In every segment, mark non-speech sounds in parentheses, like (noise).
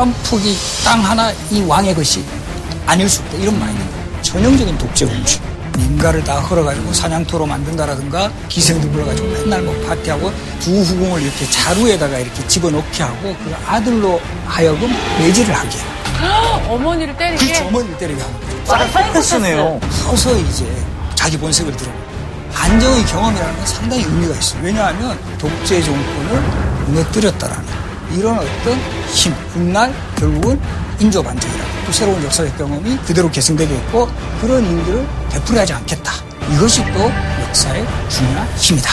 폭이 땅 하나 이 왕의 것이 아닐 수 없다 이런 마인드 전형적인 독재 공주 민가를 다 헐어가지고 사냥터로 만든다라든가 기생들 불러가지고 맨날 뭐 파티하고 두 후궁을 이렇게 자루에다가 이렇게 집어넣게 하고 그 아들로 하여금 매질을 하게 해요. 어머니를 때리게. 그렇죠. 어머니를 때리게 하는 거예요. 사이코패스네요. 서서 이제 자기 본색을 드러내. 안정의 경험이라는 건 상당히 의미가 있어요. 왜냐하면 독재 정권을 무너뜨렸다라는 이런 어떤 힘, 훗날 결국은 인조반정이라는 또 새로운 역사적 경험이 그대로 계승되게 있고 그런 일들을 되풀이하지 않겠다. 이것이 또 역사의 중요한 힘이다.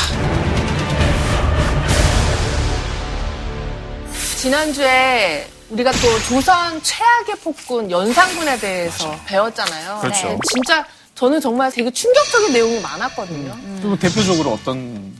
지난주에 우리가 또 조선 최악의 폭군 연산군에 대해서 배웠잖아요. 그렇죠. 네, 진짜 저는 정말 되게 충격적인 내용이 많았거든요. 좀 대표적으로 어떤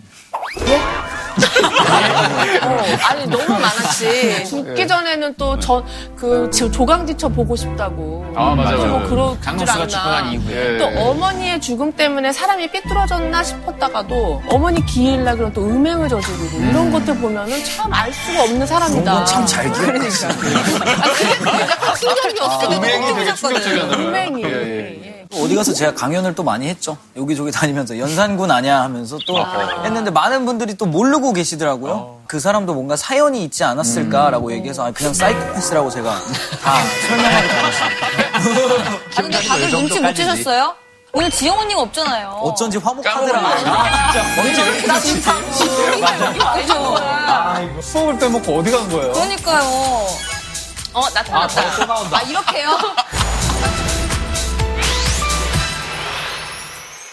어, 아니 너무 많았지. (laughs) 죽기 전에는 또 전그 조강지처 보고 싶다고. 아, 맞아요. 뭐. 그러질 강록수가 않나. 죽고 이후에. 예. 또 어머니의 죽음 때문에 사람이 삐뚤어졌나 싶었다가도 어머니 기일날 그런 또 음행을 저지르고 이런 것들 보면은 참 알 수가 없는 사람이다. 참잘 그러니까. 아, 그게 약간 충격이었어. 음행이 되게 충격적이었나 봐요. 음행이. 예, 예, 예. 어디 가서 제가 강연을 또 많이 했죠. 여기저기 다니면서 연산군 아냐 하면서 또 했는데 많은 분들이 또 모르고 계시더라고요. 그 사람도 뭔가 사연이 있지 않았을까라고 얘기해서 아, 그냥 사이코패스라고 제가 다 설명하고 다녔습니다. 아, 근데 다들 눈치 못 채셨어요? 오늘 지영 언니가 없잖아요. 어쩐지 화목하더라고요. 나 진짜. 여기 와야죠. 수업을 빼먹고 어디 간 거예요? 그러니까요. 어, 나타났다. 아, 이렇게요?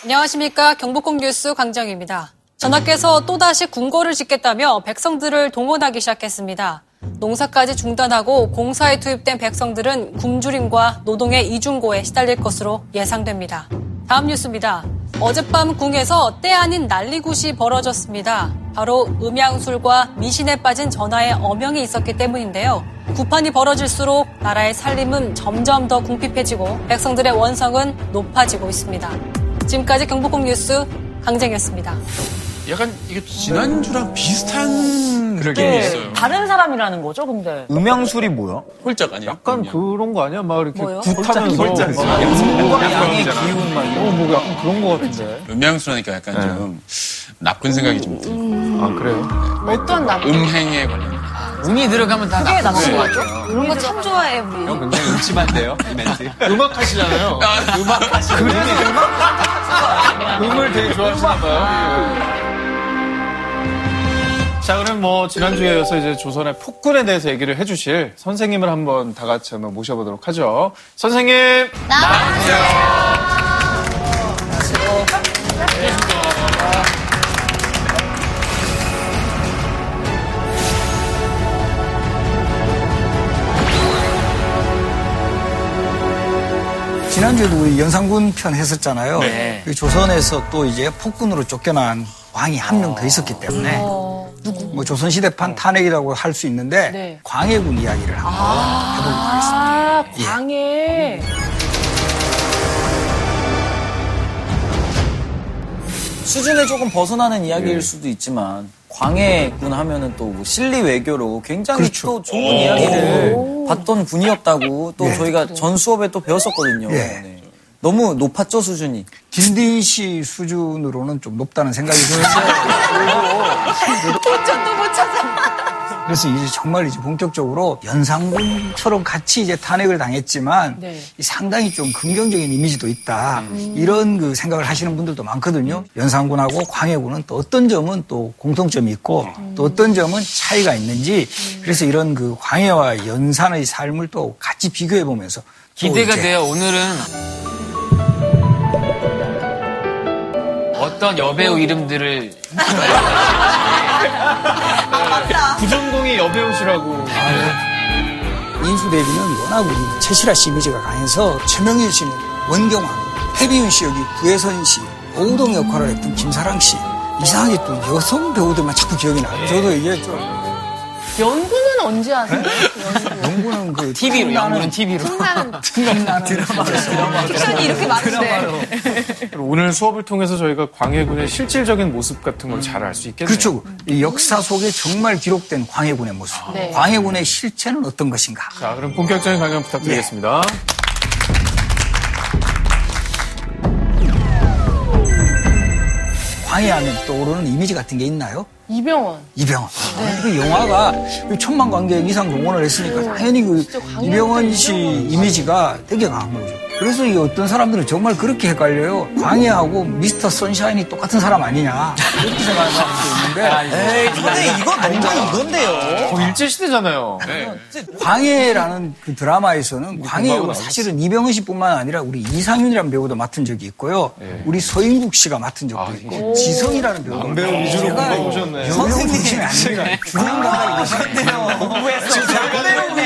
안녕하십니까. 경복궁 뉴스 강정입니다. 전하께서 또다시 궁궐을 짓겠다며 백성들을 동원하기 시작했습니다. 농사까지 중단하고 공사에 투입된 백성들은 굶주림과 노동의 이중고에 시달릴 것으로 예상됩니다. 다음 뉴스입니다. 어젯밤 궁에서 때 아닌 난리굿이 벌어졌습니다. 바로 음양술과 미신에 빠진 전하의 엄형이 있었기 때문인데요. 구판이 벌어질수록 나라의 살림은 점점 더 궁핍해지고 백성들의 원성은 높아지고 있습니다. 지금까지 경복궁 뉴스 강정이었습니다. 약간 이게 지난주랑 비슷한 느낌이 있어요. 다른 사람이라는 거죠, 근데. 음양술이 뭐야? 홀짝 아니야? 약간 그런 거 아니야? 막 이렇게 뭐요? 굿하면서 홀짝, 음과 약간 양의. 기운 막 이런 어, 뭐 약간 그런 거 같은데. 음양수라니까 약간 좀 나쁜 생각이 좀 들고 아, 그래요? 어떤 남 음행에 관련. 음이 들어가면 다 그게 거 거죠? 이런 거 참 좋아해, 우리. 굉장히 음침한데요, 이 멘트. (laughs) 음악 하시잖아요. 음악 하시죠. 그래서 음악? 음을 되게 좋아하시나 봐요. 자, 그럼 뭐, 지난주에 이어서 이제 조선의 폭군에 대해서 얘기를 해주실 선생님을 한번 다 같이 한번 모셔보도록 하죠. 선생님! 지난주에도 우리 연산군 편 했었잖아요. 네. 그 조선에서 또 이제 폭군으로 쫓겨난 왕이 한 명 더 있었기 때문에 뭐 조선시대판 탄핵이라고 할 수 있는데 네. 광해군 이야기를 한번 해보도록 하겠습니다. 아, 광해. 수준에 조금 벗어나는 이야기일 수도 있지만 광해군 하면은 또 뭐 실리 외교로 굉장히 그렇죠. 또 좋은 이야기를 봤던 분이었다고 또 예. 저희가 전 수업에 또 배웠었거든요. 예. 네. 너무 높았죠 수준이. 딘딘 씨 수준으로는 좀 높다는 생각이 드는데 도전도 (laughs) 못 찾아. 그래서 이제 정말 이제 본격적으로 연산군처럼 같이 이제 탄핵을 당했지만 네. 이 상당히 좀 긍정적인 이미지도 있다 이런 그 생각을 하시는 분들도 많거든요. 연산군하고 광해군은 또 어떤 점은 또 공통점이 있고 또 어떤 점은 차이가 있는지 그래서 이런 그 광해와 연산의 삶을 또 같이 비교해 보면서 또 기대가 돼요. 오늘은 어떤 여배우 이름들을 부전공이 여배우시라고. 인수 대비는 워낙 우리 최실화 씨 이미지가 강해서 최명일 씨는 원경왕, 해비윤 씨 여기 구혜선 씨, 오우동 역할을 했던 김사랑 씨 이상하게 또 여성 배우들만 자꾸 기억이 나요. 저도 이게 좀 연구는 언제 하세요? 연구는 그 TV로, 영어는 TV로. 틈나는 드라마 옵션이 이렇게 많은데. 오늘 수업을 통해서 저희가 광해군의 실질적인 모습 같은 걸 잘 알 수 있겠네요. 그렇죠. 이 역사 속에 정말 기록된 광해군의 모습. 네. 광해군의 실체는 어떤 것인가? 자, 그럼 본격적인 강연 부탁드리겠습니다. 광해하면 떠오르는 이미지 같은 게 있나요? 이병헌. 이병헌. 네. 그 영화가 그 천만 관객 이상 동원을 했으니까 당연히 그 이병헌 씨 이미지가 되게 강한 거죠. 그래서 이 어떤 사람들은 정말 그렇게 헷갈려요. 광해하고 미스터 선샤인이 똑같은 사람 아니냐. 이렇게 생각하는 사람도 있는데. 에이, 근데 이거 너무 이건데요. 어, 일제시대잖아요. 광해라는 그 드라마에서는 광해가 사실은 이병헌 씨뿐만 아니라 우리 이상윤이라는 배우도 맡은 적이 있고요. 우리 서인국 씨가 맡은 적도 있고 지성이라는 배우도 남배우 위주로 공부해 오셨네. 선생님 중심이 아닙니다. 주인공이 계시네요. 그위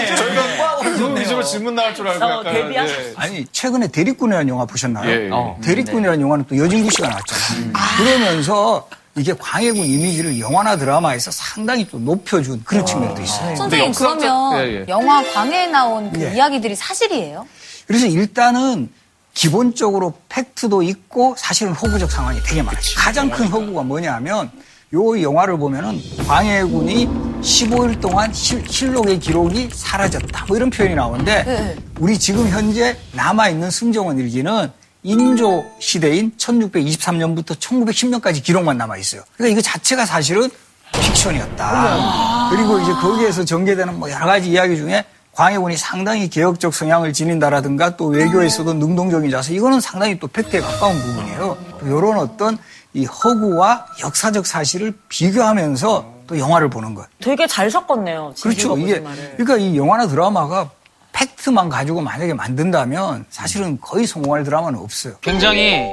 주로 질문 나올 줄 알고 약간. 데뷔한- 예. 아니 최근에 대립군이라는 영화 보셨나요? 예, 예. 어. 대립군이라는 영화는 또 여진구 씨가 나왔잖아요. 그러면서 이게 광해군 이미지를 영화나 드라마에서 상당히 또 높여준 그런 측면도 있어요. 선생님, 역사적- 그러면 예, 예. 영화 광해에 나온 그 예. 이야기들이 사실이에요? 그래서 일단은 기본적으로 팩트도 있고 사실은 허구적 상황이 되게 많아요. 가장 큰 허구가 뭐냐 하면 요 영화를 보면은 광해군이 15일 동안 실- 실록의 기록이 사라졌다. 뭐 이런 표현이 나오는데 네. 우리 지금 현재 남아 있는 승정원 일기는 인조 시대인 1623년부터 1910년까지 기록만 남아 있어요. 그러니까 이거 자체가 사실은 픽션이었다. 그리고 이제 거기에서 전개되는 뭐 여러 가지 이야기 중에 광해군이 상당히 개혁적 성향을 지닌다라든가 또 외교에서도 능동적인 자세 이거는 상당히 또 팩트에 가까운 부분이에요. 이런 어떤 이 허구와 역사적 사실을 비교하면서 또 영화를 보는 것. 되게 잘 섞었네요. 그렇죠. 이게 말을. 그러니까 이 영화나 드라마가 팩트만 가지고 만약에 만든다면 사실은 거의 성공할 드라마는 없어요. 굉장히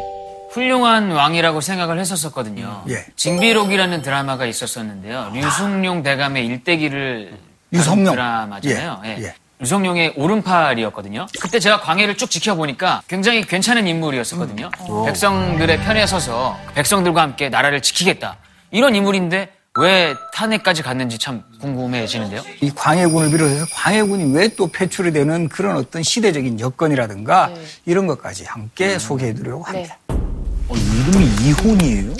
훌륭한 왕이라고 생각을 했었었거든요. 예. 징비록이라는 드라마가 있었었는데요. 류승룡 대감의 일대기를 유성룡. 드라마잖아요. 예, 예. 예. 유성룡의 오른팔이었거든요. 그때 제가 광해를 쭉 지켜보니까 굉장히 괜찮은 인물이었었거든요. 음. 백성들의 편에 서서 백성들과 함께 나라를 지키겠다. 이런 인물인데 왜 탄핵까지 갔는지 참 궁금해지는데요. 이 광해군을 비롯해서 광해군이 왜또 패출이 되는 그런 어떤 시대적인 여건이라든가 이런 것까지 함께 소개해드리려고 합니다. 어, 이름이 이혼이에요?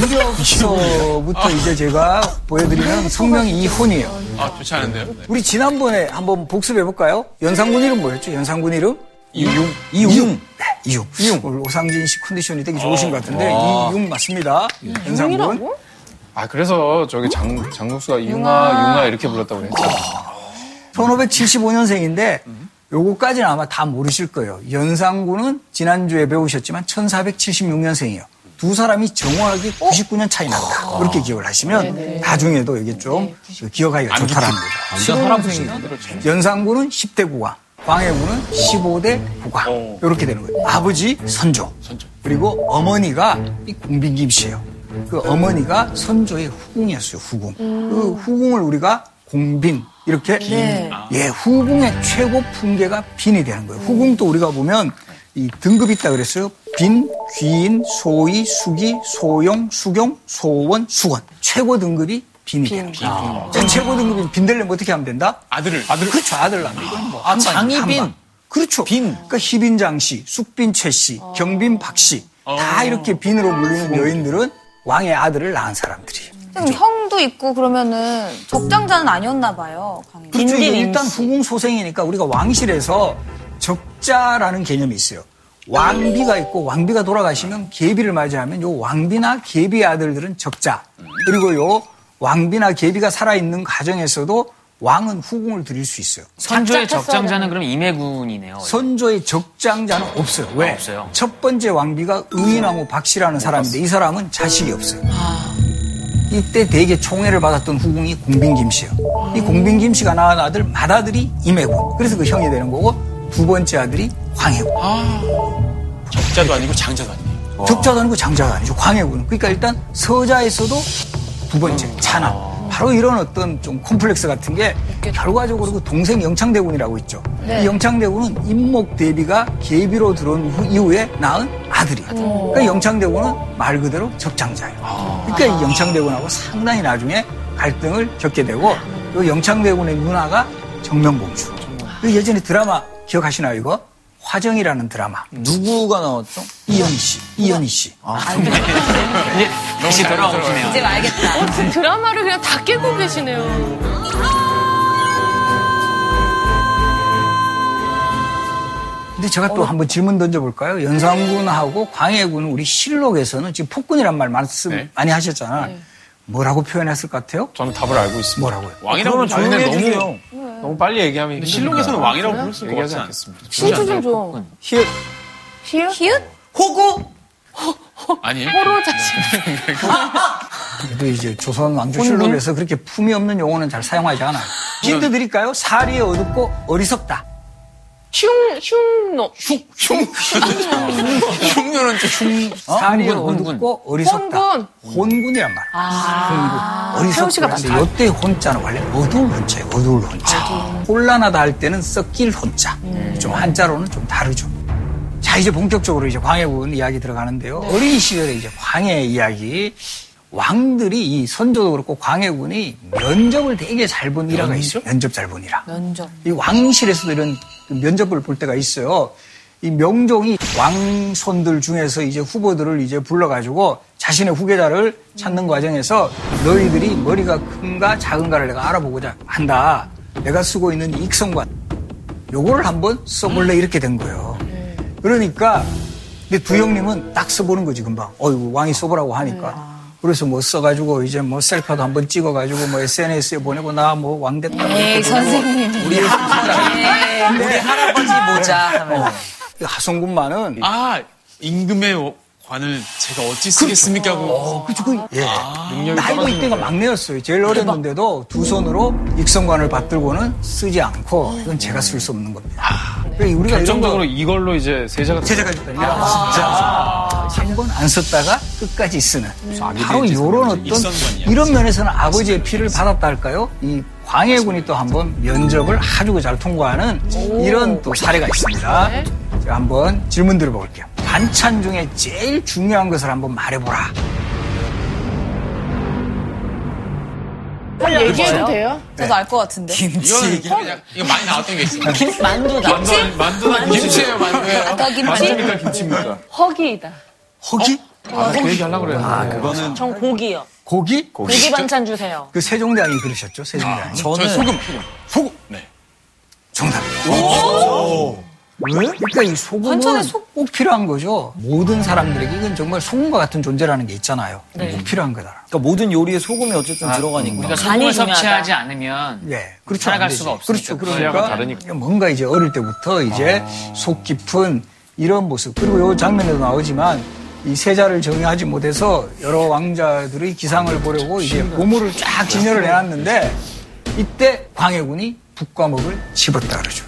이력서부터 (laughs) 이제 제가 보여드리면 성명이 이혼이에요. 아, 좋지 않은데요? 네. 우리 지난번에 한번 복습해볼까요? 연상군 이름 뭐였죠? 연상군 이름? 이융. 이융. 네, 이융. 이융. 오늘 오상진 씨 컨디션이 되게 좋으신 것 같은데, 이융 맞습니다. 연상군. 아, 그래서 저기 장, 장국수가 융아, 융아 이렇게 불렀다고 그랬잖아요. 1575년생인데 요거까지는 아마 다 모르실 거예요. 연상군은 지난주에 배우셨지만 1476년생이에요. 두 사람이 정확하게 99년 차이 난다. 그렇게 기억을 하시면 나중에도 이게 좀 기억하기가 좋다라는 거죠. 진짜 사람생이면 연상군은 10대 국왕, 광해군은 15대 국왕. 이렇게 되는 거예요. 아버지 선조. 그리고 어머니가 이 공빈 김씨예요. 그 어머니가 선조의 후궁이었어요. 후궁. 그 후궁을 우리가 공빈 이렇게 예 후궁의 최고 풍계가 빈이 되는 거예요. 후궁도 우리가 보면 이 등급이 있다 그랬어요. 빈, 귀인, 소위, 수기, 소용, 수경, 소원, 수건. 최고 등급이 빈이 되는 거예요. 자, 최고 등급인 빈 되려면 어떻게 하면 된다? 아들을. 아들 그렇죠 아들 낳는 이건 뭐 아, 빈. 방. 그렇죠 빈 그러니까 희빈 장씨 숙빈 최씨 경빈 박씨 다 이렇게 빈으로 불리는 여인들은 왕의 아들을 낳은 사람들이에요 그럼 형도 있고 그러면은 적장자는 아니었나 봐요. 그렇죠 일단 임시. 후궁 소생이니까 우리가 왕실에서 적자라는 개념이 있어요 왕비가 있고 왕비가 돌아가시면 계비를 맞이하면 요 왕비나 계비의 아들들은 적자 그리고 요 왕비나 계비가 살아있는 가정에서도 왕은 후궁을 드릴 수 있어요 선조의 적장자는 그럼 임해군이네요. 선조의 적장자는 없어요. 왜? 아, 없어요. 첫 번째 왕비가 의인왕후 박씨라는 사람인데 이 사람은 자식이 없어요. 이때 대개 총애를 받았던 후궁이 공빈 김씨예요. 이 공빈 김씨가 낳은 아들 맏아들이 임해군. 그래서 그 형이 되는 거고 두 번째 아들이 광해군. 적자도 아니고 장자도 아니고. 적자도 아니고 장자가 아니죠. 광해군. 그러니까 일단 서자에서도 두 번째 차남. 바로 이런 어떤 좀 콤플렉스 같은 게 결과적으로 그 동생 영창대군이라고 있죠. 이 영창대군은 임목 대비가 계비로 들어온 후- 이후에 낳은 아들이에요. 그러니까 영창대군은 말 그대로 적장자예요. 그러니까 이 영창대군하고 상당히 나중에 갈등을 겪게 되고 이 영창대군의 누나가 정명공주. 그 예전에 드라마 기억하시나요, 이거? 화정이라는 드라마. 누구가 나왔죠? 이현희 씨. 이현희 씨. 이제 다시 돌아오시네요. 이제 알겠다. 어, 그 드라마를 그냥 다 깨고 계시네요. 근데 제가 또 한번 질문 던져볼까요? 연산군하고 광해군은 우리 실록에서는 지금 폭군이란 말 말씀 네. 많이 하셨잖아. 뭐라고 표현했을 것 같아요? 저는 답을 알고 있습니다. 뭐라고요? 왕이라고 그러면 부르면 조용히 너무. 너무 빨리 얘기하면 근데 실록에서는 왕이라고 부를 수 얘기하지 없지 않겠습니다. 힌트 좀 줘. 히읗. 히읗? 히읗? 호구? 아니 호로 자식. 그래도 이제 조선 왕조실록에서 그렇게 품이 없는 용어는 잘 사용하지 않아요. 힌트 드릴까요? 사리에 어둡고 어리석다. 흉, 흉노. 흉년은 좀 흉. 사리에 혼군, 혼군. 어둡고 어리석다. 혼군. 혼군이란 말. 아. 혼군. 어리석다. 근데 이때 혼자는 원래 어두울 혼자예요. 어두울 혼자. 혼란하다 할 때는 썩길 혼자. 좀 한자로는 좀 다르죠. 자, 이제 본격적으로 이제 광해군 이야기 들어가는데요. 어린 시절에 이제 광해 이야기. 왕들이 이 선조도 그렇고 광해군이 면접을 되게 잘 본 일화가 있어요. 면접 잘 본 일화. 면접. 이 왕실에서도 이런 그 면접을 볼 때가 있어요. 이 명종이 왕손들 중에서 이제 후보들을 이제 불러가지고 자신의 후계자를 찾는 과정에서 너희들이 머리가 큰가 작은가를 내가 알아보고자 한다. 내가 쓰고 있는 이 익성관. 요거를 한번 써볼래 이렇게 된 거예요. 그러니까 근데 두 형님은 딱 써보는 거지 금방. 어이구 왕이 써보라고 하니까. 그래서 뭐 써가지고 이제 뭐 셀카도 한번 찍어가지고 뭐 SNS에 보내고 나 뭐 왕 됐다. 에이, 선생님. 우리 할아버지, 우리 할아버지 모자 하면 하성군만은 아 임금의 관을 제가 어찌 쓰겠습니까? 하고 어, 그쵸, 그, 예. 능력이 나이도 떨어지는 이때가 막내였어요. 제일 어렸는데도 두 손으로 익성관을 받들고는 쓰지 않고 이건 제가 쓸 수 없는 겁니다. 그러니까 우리가 이런 거 결정적으로 이걸로 이제 세자가 제자가 됐다. 한번 안 썼다가 끝까지 쓰는. 바로 이런 어떤 익선관이야. 이런 면에서는 아버지의 피를 받았다 할까요? 이 광해군이 또 한번 면접을 아주 잘 통과하는 이런 또 사례가 있습니다. 제가 한번 질문 드려볼게요. 반찬 중에 제일 중요한 것을 한번 말해보라. 얘기해도 돼요? 저도 알 것 같은데. 그냥 이거 많이 나왔던 게 있어요. 만두다. 만두 만두나 김치예요 만두예요. 아까 김치. 만두입니까 김치입니까? 허기이다. 허기? 아, 그 얘기 하려고 그랬는데. 그거는 전 고기요. 고기? 고기 반찬 주세요. 그 세종대왕이 그러셨죠? 세종대왕이. 저 저는 소금 소금 네. 정답. 왜? 그러니까 이 소금은 꼭 필요한 거죠. 모든 사람들에게 이건 정말 소금과 같은 존재라는 게 있잖아요. 꼭 필요한 거다. 그러니까 모든 요리에 소금이 어쨌든 들어가니까. 우리가 간이 소금을 중요하다. 섭취하지 않으면 예, 그렇죠. 살아갈 되지. 수가 없으니까. 그렇죠. 그러니까 다르니까. 뭔가 이제 어릴 때부터 이제 속 깊은 이런 모습. 그리고 이 장면에도 나오지만 이 세자를 정의하지 못해서 여러 왕자들의 기상을 보려고 이제 보물을 쫙 진열을 해놨는데 이때 광해군이 북과목을 집었다 그러죠.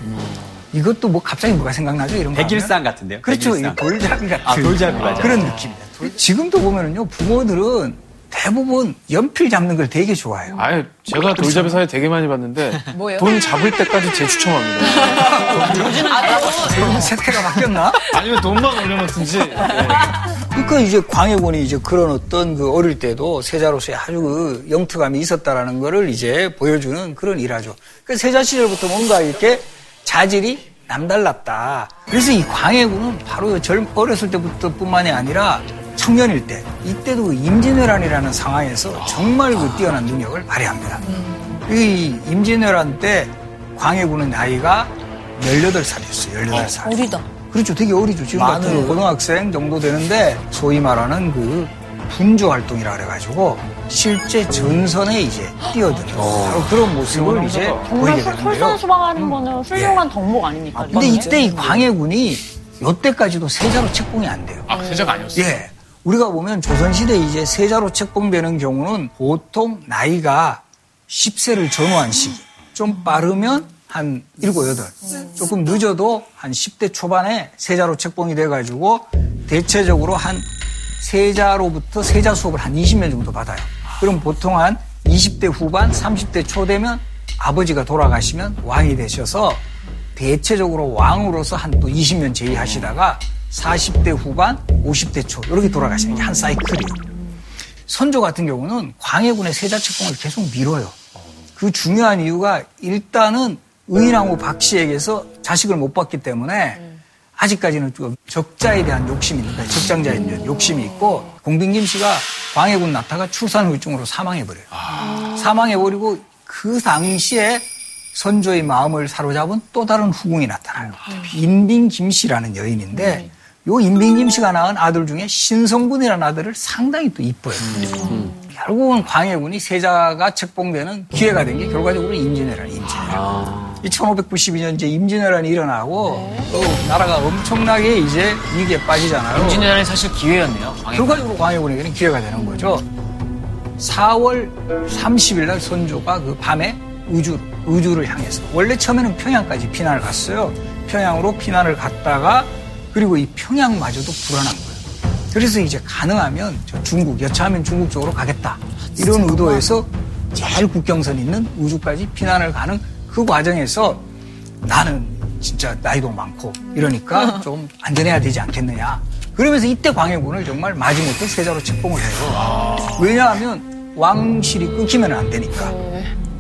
이것도 뭐 갑자기 뭐가 생각나죠? 이런 거. 하면? 백일상 같은데요? 그렇죠. 백일상. 이 돌잡이 같은 아, 돌잡이, 맞아요. 그런 느낌입니다. 지금도 보면은요, 부모들은 대부분 연필 잡는 걸 되게 좋아해요. 아유, 제가 돌잡이 사회 되게 많이 봤는데 뭐예요? 돈 잡을 때까지 재추첨합니다. 요즘 세태가 바뀌었나? 아니면 돈만 올려놓든지. 예. 그러니까 이제 광해군이 이제 그런 어떤 그 어릴 때도 세자로서의 아주 그 영특함이 있었다라는 거를 이제 보여주는 그런 일화죠. 그 세자 시절부터 뭔가 이렇게 자질이 남달랐다. 그래서 이 광해군은 바로 젊 어렸을 때부터 뿐만이 아니라 청년일 때 이때도 그 임진왜란이라는 상황에서 정말 그 뛰어난 능력을 발휘합니다. 이 임진왜란 때 광해군은 나이가 18살이었어요. 18살. 어리다. 그렇죠. 되게 어리죠. 지금 같은 고등학생 정도 되는데 소위 말하는 그 분주 활동이라 그래가지고 실제 전선에 이제 뛰어드는 바로 그런 모습을 이제 정말 보이게 솔- 되는데요. 솔선수범하는 거는 훌륭한 덕목 아닙니까? 근데 이때 이 광해군이 요때까지도 세자로 책봉이 안 돼요. 아 세자가 아니었어요. 예. 우리가 보면 조선시대 이제 세자로 책봉되는 경우는 보통 나이가 10세를 전후한 시기. 좀 빠르면 한 7, 8. 조금 늦어도 한 10대 초반에 세자로 책봉이 돼가지고 대체적으로 한 세자로부터 세자 수업을 한 20년 정도 받아요. 그럼 보통 한 20대 후반, 30대 초 되면 아버지가 돌아가시면 왕이 되셔서 대체적으로 왕으로서 한 또 20년 제의하시다가 40대 후반, 50대 초 이렇게 돌아가시는 게 한 사이클이에요. 선조 같은 경우는 광해군의 세자 책봉을 계속 미뤄요. 그 중요한 이유가 일단은 의인왕후 박 씨에게서 자식을 못 받기 때문에 아직까지는 좀 적자에 대한 욕심이 있는 거예요. 적장자에 대한 욕심이 있고 공빈김 씨가 광해군 낳다가 출산 후유증으로 사망해버려요. 사망해버리고 그 당시에 선조의 마음을 사로잡은 또 다른 후궁이 나타나요. 인빈 김 씨라는 여인인데 요 인빈 김 씨가 낳은 아들 중에 신성군이라는 아들을 상당히 또 이뻐요. 결국은 광해군이 세자가 책봉되는 기회가 된 게 결과적으로 임진왜란, 임진왜란. 이 1592년 이제 임진왜란이 일어나고 또 나라가 엄청나게 이제 위기에 빠지잖아요. 임진왜란이 사실 기회였네요. 결과적으로 광해군에게는 기회가 되는 거죠. 4월 30일 날 선조가 그 밤에 의주, 의주를 향해서 원래 처음에는 평양까지 피난을 갔어요. 평양으로 피난을 갔다가 그리고 이 평양마저도 불안한 거예요. 그래서 이제 가능하면 저 중국, 여차하면 중국 쪽으로 가겠다. 이런 의도에서 제일 국경선 있는 우주까지 피난을 가는 그 과정에서 나는 진짜 나이도 많고 이러니까 (laughs) 좀 안전해야 되지 않겠느냐. 그러면서 이때 광해군을 정말 마지못해 세자로 책봉을 해요. 왜냐하면 왕실이 끊기면 안 되니까.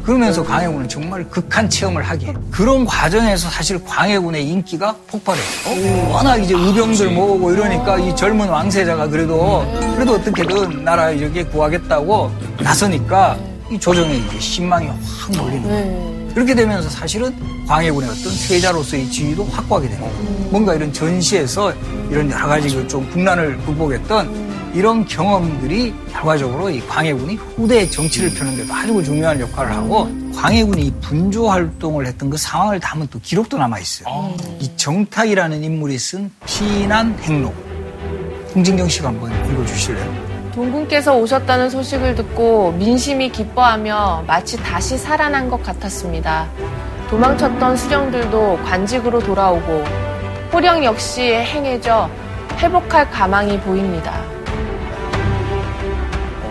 그러면서 광해군은 정말 극한 체험을 하게. 그런 과정에서 사실 광해군의 인기가 폭발해요. 워낙 이제 의병들 모으고 이러니까 이 젊은 왕세자가 그래도 그래도 어떻게든 나라 이렇게 구하겠다고 나서니까 이 조정에 이제 신망이 확 몰리는 거예요. 그렇게 되면서 사실은 광해군의 어떤 세자로서의 지위도 확고하게 되는 거예요. 뭔가 이런 전시에서 이런 여러 가지 그좀 국난을 극복했던 이런 경험들이 결과적으로 이 광해군이 후대 정치를 펴는 데도 아주 중요한 역할을 하고 광해군이 이 분조 활동을 했던 그 상황을 담은 또 기록도 남아 있어요. 이 정탁이라는 인물이 쓴 피난 행록. 홍진경 씨가 한번 읽어주실래요? 동군께서 오셨다는 소식을 듣고 민심이 기뻐하며 마치 다시 살아난 것 같았습니다. 도망쳤던 수령들도 관직으로 돌아오고 호령 역시 행해져 회복할 가망이 보입니다.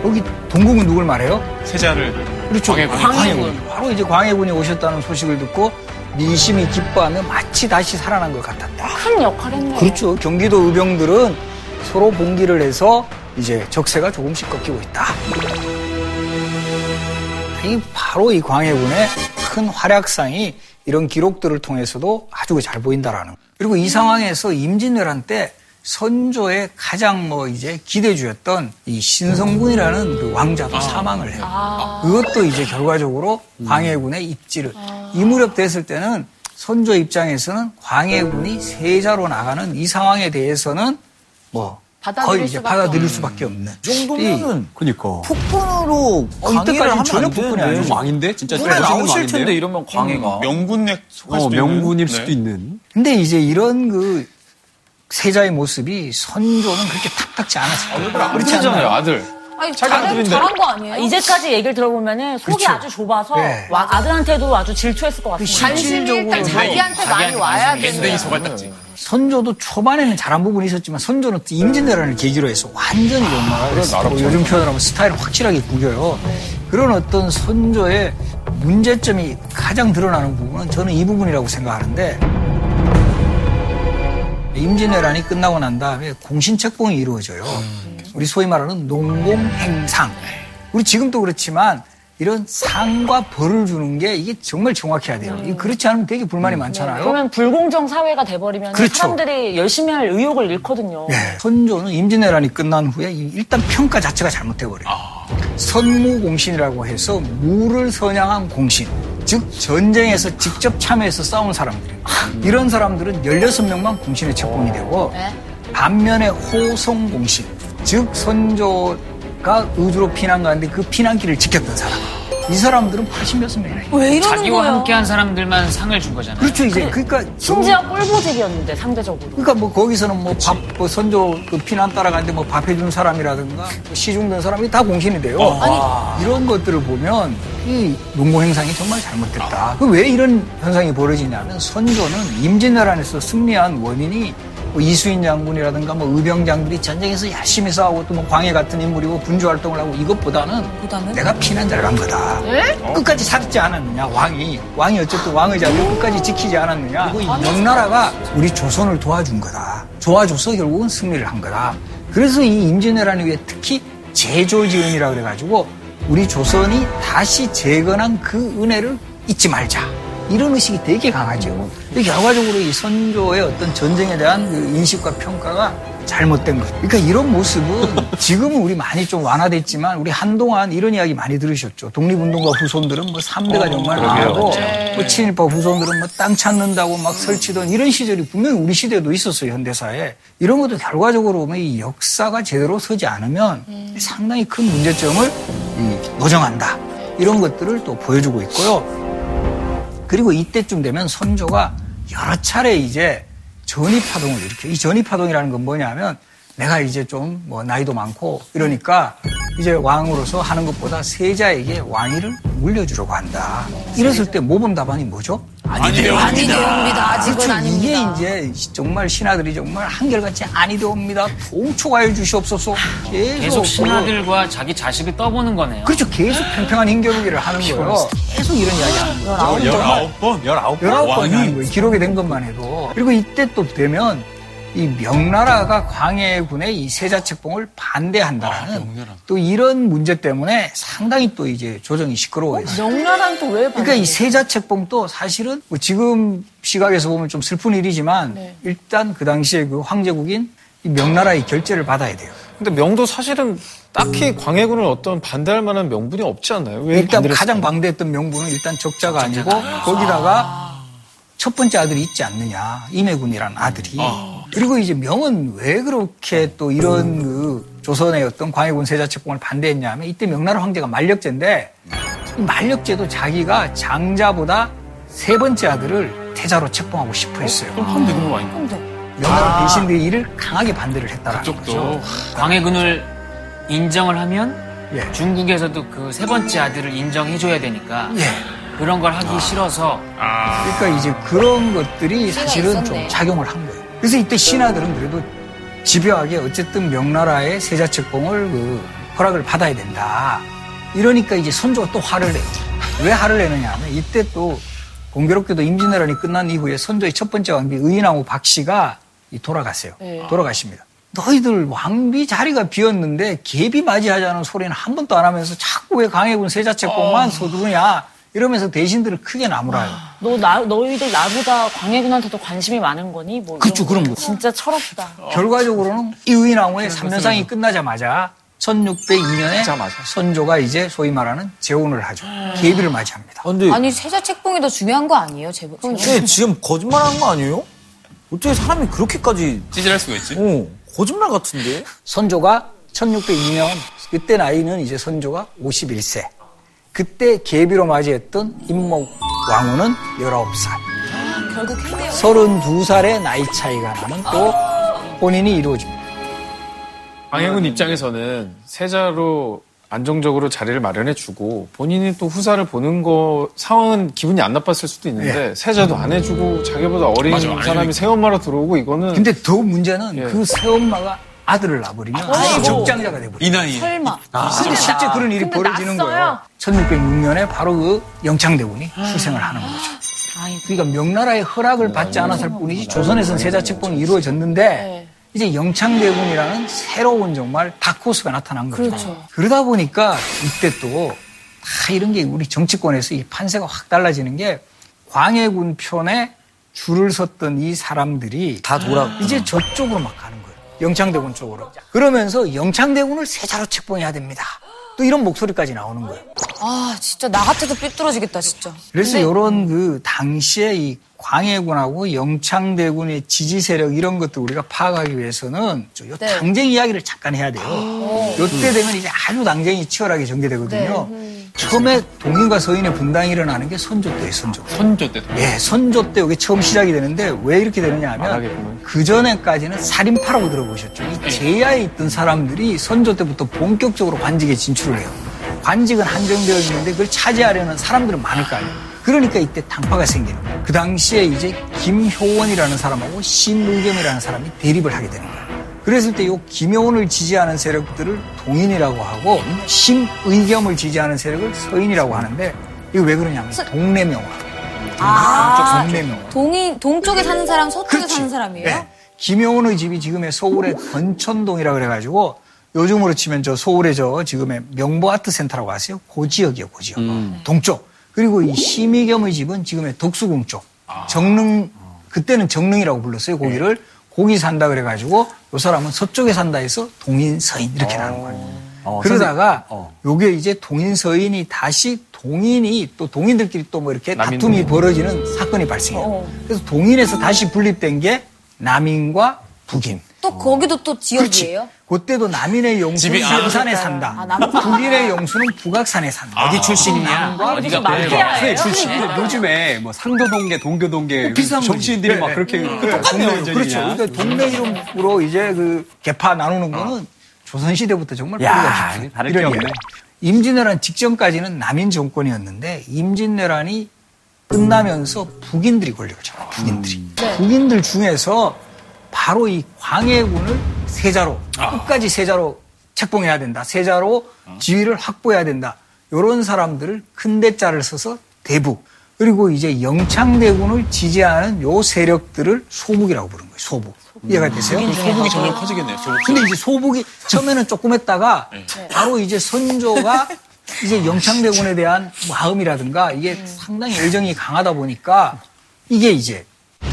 여기 동국은 누굴 말해요? 세자를 그렇죠. 광해군. 광해군. 바로 이제 광해군이 오셨다는 소식을 듣고 민심이 기뻐하며 마치 다시 살아난 것 같았다. 큰 역할 했네요. 그렇죠. 경기도 의병들은 서로 봉기를 해서 이제 적세가 조금씩 꺾이고 있다. 이 바로 이 광해군의 큰 활약상이 이런 기록들을 통해서도 아주 잘 보인다라는. 그리고 이 상황에서 임진왜란 때 선조의 가장 뭐 이제 기대주였던 이 신성군이라는 그 왕자도 사망을 해요. 그것도 이제 결과적으로 광해군의 입지를 이 무렵 됐을 때는 선조 입장에서는 광해군이 세자로 나가는 이 상황에 대해서는 뭐 받아들일 거의 이제 수밖에 받아들일 수밖에 없는. 이 정도면은 그니까. 폭군으로 어, 강의를 이때까지 전혀 안 폭군이 되는데. 아니죠. 왕인데? 진짜 군에 멋있는 나오실? 텐데 이러면 광해가 명군에 속할 어, 수도 있는. 명군일 네. 수도 있는. 근데 이제 이런 그 세자의 모습이 선조는 그렇게 탁탁지 않았어요. 그렇지 아들이잖아요, 않나요? 아들. 아니, 자기 잘한, 거 아니에요? 이제까지 얘기를 들어보면은 속이 그렇죠. 아주 좁아서 네. 와- 아들한테도 아주 질투했을 것 같습니다. 관심이 일단 자기한테 많이 와야 밴댕이 되는 속았지. 선조도 초반에는 잘한 부분이 있었지만 선조는 또 임진왜란을 계기로 해서 완전히 정말 뭐 요즘 표현을 하면 스타일을 확실하게 구겨요. 그런 어떤 선조의 문제점이 가장 드러나는 부분은 저는 이 부분이라고 생각하는데 임진왜란이 끝나고 난 다음에 공신책봉이 이루어져요. 우리 소위 말하는 농공행상. 우리 지금도 그렇지만 이런 상과 벌을 주는 게 이게 정말 정확해야 돼요. 이게 그렇지 않으면 되게 불만이 많잖아요. 그러면 불공정 사회가 돼버리면 그렇죠. 사람들이 열심히 할 의욕을 잃거든요. 네. 선조는 임진왜란이 끝난 후에 이- 일단 평가 자체가 잘못돼버려요. 선무공신이라고 해서 무를 선양한 공신. 즉 전쟁에서 직접 참여해서 싸운 사람들이에요. 이런 사람들은 16명만 공신에 책봉이 되고 반면에 호송공신. 즉 선조 가 의주로 피난 가는데 그 피난길을 지켰던 사람. 이 사람들은 80몇 명이나 있어요. 왜 이러는 자기와 거야? 함께한 사람들만 상을 준 거잖아요. 그렇죠 이제 그러니까 심지어 꿀보직이었는데 상대적으로. 그러니까 뭐 거기서는 뭐 밥, 뭐 선조 그 피난 따라가는데 뭐 밥 해준 사람이라든가 뭐 시중 든 사람이 다 공신이 돼요. 이런 것들을 보면 이 농고 행상이 정말 잘못됐다. 그왜 이런 현상이 벌어지냐면 선조는 임진왜란에서 승리한 원인이 뭐 이수인 장군이라든가 뭐 의병 장군이 전쟁에서 열심히 싸우고 또 뭐 광해 같은 인물이고 분주 활동을 하고 이것보다는 내가 피난 잘간 거다. 끝까지 살지 않았느냐 왕이 왕이 어쨌든 왕의 자리를 끝까지 지키지 않았느냐 그리고 이 명나라가 우리 조선을 도와준 거다. 도와줘서 결국은 승리를 한 거다. 그래서 이 임진왜란 이후에 특히 제조지은이라 그래가지고 우리 조선이 다시 재건한 그 은혜를 잊지 말자. 이런 의식이 되게 강하죠. 이 결과적으로 이 선조의 어떤 전쟁에 대한 그 인식과 평가가 잘못된 거죠. 그러니까 이런 모습은 (laughs) 지금은 우리 많이 좀 완화됐지만 우리 한동안 이런 이야기 많이 들으셨죠. 독립운동가 후손들은 뭐 3대가 정말 많고 뭐 친일파 후손들은 뭐 땅 찾는다고 막 설치던 이런 시절이 분명히 우리 시대에도 있었어요. 현대사에. 이런 것도 결과적으로 보면 이 역사가 제대로 서지 않으면 상당히 큰 문제점을 이 노정한다. 이런 것들을 또 보여주고 있고요. 그리고 이때쯤 되면 선조가 여러 차례 이제 전입 파동을 일으켜. 이 전입 파동이라는 건 뭐냐면 내가 이제 좀 뭐 나이도 많고 이러니까 이제 왕으로서 하는 것보다 세자에게 왕위를 물려주려고 한다. 이랬을 때 모범 답안이 뭐죠? 아니되옵니다. 아직은 그렇죠. 아닙니다. 이게 이제 정말 신하들이 정말 한결같이 아니되옵니다. 통촉하여 주시옵소서. 계속, 계속 신하들과 자기 자식을 떠보는 거네요. 그렇죠. 계속 평평한 힘겨루기를 하는 거예요. 계속 이런 이야기 하는 거예요. 19번? 19번? 19번이 하는 거예요. 기록이 된 것만 해도. 그리고 이때 또 되면 이 명나라가 광해군의 이 세자책봉을 반대한다는 또 이런 문제 때문에 상당히 또 이제 조정이 시끄러워요. 명나라는 또 왜? 그러니까 이 세자책봉도 사실은 뭐 지금 시각에서 보면 좀 슬픈 일이지만 일단 그 당시에 그 황제국인 이 명나라의 결재를 받아야 돼요. 근데 명도 사실은 딱히 광해군을 어떤 반대할 만한 명분이 없지 않나요? 왜 일단 가장 했을까요? 방대했던 명분은 일단 적자가 아니고 거기다가 첫 번째 아들이 있지 않느냐 임해군이라는 아들이 그리고 이제 명은 왜 그렇게 또 이런 그 조선의 어떤 광해군 세자책봉을 반대했냐면 이때 명나라 황제가 만력제인데 이 만력제도 자기가 장자보다 세 번째 아들을 태자로 책봉하고 싶어 했어요. 한대금 와인. 명나라 대신들이 이를 강하게 반대를 했다라는 거죠. 쪽도. 광해군을 인정을 하면 예. 중국에서도 그 세 번째 아들을 인정해줘야 되니까 예. 그런 걸 하기 싫어서 그러니까 이제 그런 것들이 사실은 좀 있었네. 작용을 한 거예요. 그래서 이때 신하들은 그래도 집요하게 어쨌든 명나라의 세자책봉을 그 허락을 받아야 된다. 이러니까 이제 선조가 또 화를 내요. 왜 화를 내느냐 하면 이때 또 공교롭게도 임진왜란이 끝난 이후에 선조의 첫 번째 왕비 의인왕후 박씨가 이 돌아갔어요. 돌아가십니다. 너희들 왕비 자리가 비었는데 계비 맞이하자는 소리는 한 번도 안 하면서 자꾸 왜 강해군 세자책봉만 서두르냐 이러면서 대신들을 크게 나무라요. 너 나, 너희들 나보다 광해군한테도 관심이 많은 거니? 뭐 그쵸, 그런 거. 거. 진짜 철없다. 결과적으로는 이 의인왕후의 3년상이 끝나자마자 1602년에 끝나자마자. 선조가 이제 소위 말하는 재혼을 하죠. 계비를 맞이합니다. 아, 근데 아니 세자 책봉이 더 중요한 거 아니에요? 제, 제 근데 지금 거짓말하는 거 아니에요? 어떻게 사람이 그렇게까지 찌질할 수가 있지? 어 거짓말 같은데? 선조가 1602년 그때 나이는 이제 선조가 51세. 그때 계비로 맞이했던 임목 왕후는 19살. 결국 했네요. 32살의 나이 차이가 나는 또 혼인이 이루어집니다. 광해군 입장에서는 세자로 안정적으로 자리를 마련해주고 본인이 또 후사를 보는 거 상황은 기분이 안 나빴을 수도 있는데 세자도 안 해주고 자기보다 어린 맞아, 안 사람이. 새엄마로 들어오고 이거는 근데 더 문제는 예. 그 새엄마가 아들을 낳아버리면 적장자가 돼버려요. 이 나이에. 설마. 근데 실제 그런 일이 근데 벌어지는 났어요. 거예요. 1606년에 바로 그 영창대군이 출생을 하는 거죠. 그러니까 명나라의 허락을 받지 않았을 뿐이지 조선에서는 세자책봉이 이루어졌는데 이제 영창대군이라는 새로운 정말 다코스가 나타난 거죠. 그러다 보니까 이때 또 다 이런 게 우리 정치권에서 이 판세가 확 달라지는 게 광해군 편에 줄을 섰던 이 사람들이 다 돌아. 이제 저쪽으로 막 가는 거예요. 영창대군 쪽으로. 그러면서 영창대군을 세자로 책봉해야 됩니다. 또 이런 목소리까지 나오는 거예요. 아 진짜 나 같아도 삐뚤어지겠다 진짜. 그래서 이런 그 당시에 이 광해군하고 영창대군의 지지 세력 이런 것들 우리가 파악하기 위해서는 저요 네. 당쟁 이야기를 잠깐 해야 돼요. 요때 되면 이제 아주 당쟁이 치열하게 전개되거든요. 처음에 동인과 서인의 분당이 일어나는 게 선조 때예요, 선조. 때. 선조 때도. 예, 선조 때 이게 처음 시작이 되는데 왜 이렇게 되느냐 하면. 그 전에까지는 살인파라고 들어보셨죠. 이 제야에 있던 사람들이 선조 때부터 본격적으로 관직에 진출을 해요. 관직은 한정되어 있는데 그걸 차지하려는 사람들은 많을 거 아니에요. 그러니까 이때 당파가 생기는 거예요. 그 당시에 이제 김효원이라는 사람하고 신의겸이라는 사람이 대립을 하게 되는 거예요. 그랬을 때 이 김효원을 지지하는 세력들을 동인이라고 하고 신의겸을 지지하는 세력을 서인이라고 하는데 이거 왜 그러냐면 동네명화. 아 동네명화. 동이 동쪽에 사는 사람 서쪽에 그렇지. 사는 사람이에요? 네. 김효원의 집이 지금의 서울의 건천동이라 그래가지고 요즘으로 치면 저 서울의 저 지금의 명보 아트 센터라고 아세요? 그 지역이요, 그 지역. 동쪽. 그리고 이 심의겸의 집은 지금의 독수궁 쪽 정릉 그때는 정릉이라고 불렀어요 고기를 고기 산다 그래가지고 요 사람은 서쪽에 산다 해서 동인 서인 이렇게 나는 거예요. 어, 그러다가 선생님, 어. 요게 이제 동인 서인이 다시 동인이 또 동인들끼리 또 뭐 이렇게 남인 다툼이 동인. 벌어지는 사건이 발생해요. 그래서 동인에서 다시 분립된 게 남인과 북인. 또 거기도 또 지역이에요? 그때도 남인의 영수는 집이- 아, 산다. 아. 북인의 영수는 북악산에 산다. 어디 출신이냐? 어디가 선생님 출신 요즘에 뭐 상도동계, 동교동계 비슷한 거지. 정치인들이 네, 막 네. 그렇게 그 동네 똑같네요. 원전이냐. 그렇죠. 그러니까 동네 이름으로 이제 그 개파 나누는 거는 조선시대부터 정말 야, 뿌리가 깊은 다를 게 이런 없네. 임진왜란 직전까지는 남인 정권이었는데 임진왜란이 끝나면서 북인들이 권력을 잡아요. 북인들이. 북인들 중에서 바로 이 광해군을 세자로 끝까지 세자로 책봉해야 된다. 세자로 지위를 확보해야 된다. 이런 사람들을 큰 대자를 써서 대북. 그리고 이제 영창대군을 지지하는 요 세력들을 소북이라고 부른 거예요. 소북. 이해가 되세요? 소복이 점점 커지겠네요. 소복. 근데 이제 소복이 처음에는 조금 했다가 바로 이제 선조가 이제 영창대군에 대한 마음이라든가 이게 상당히 애정이 강하다 보니까 이게 이제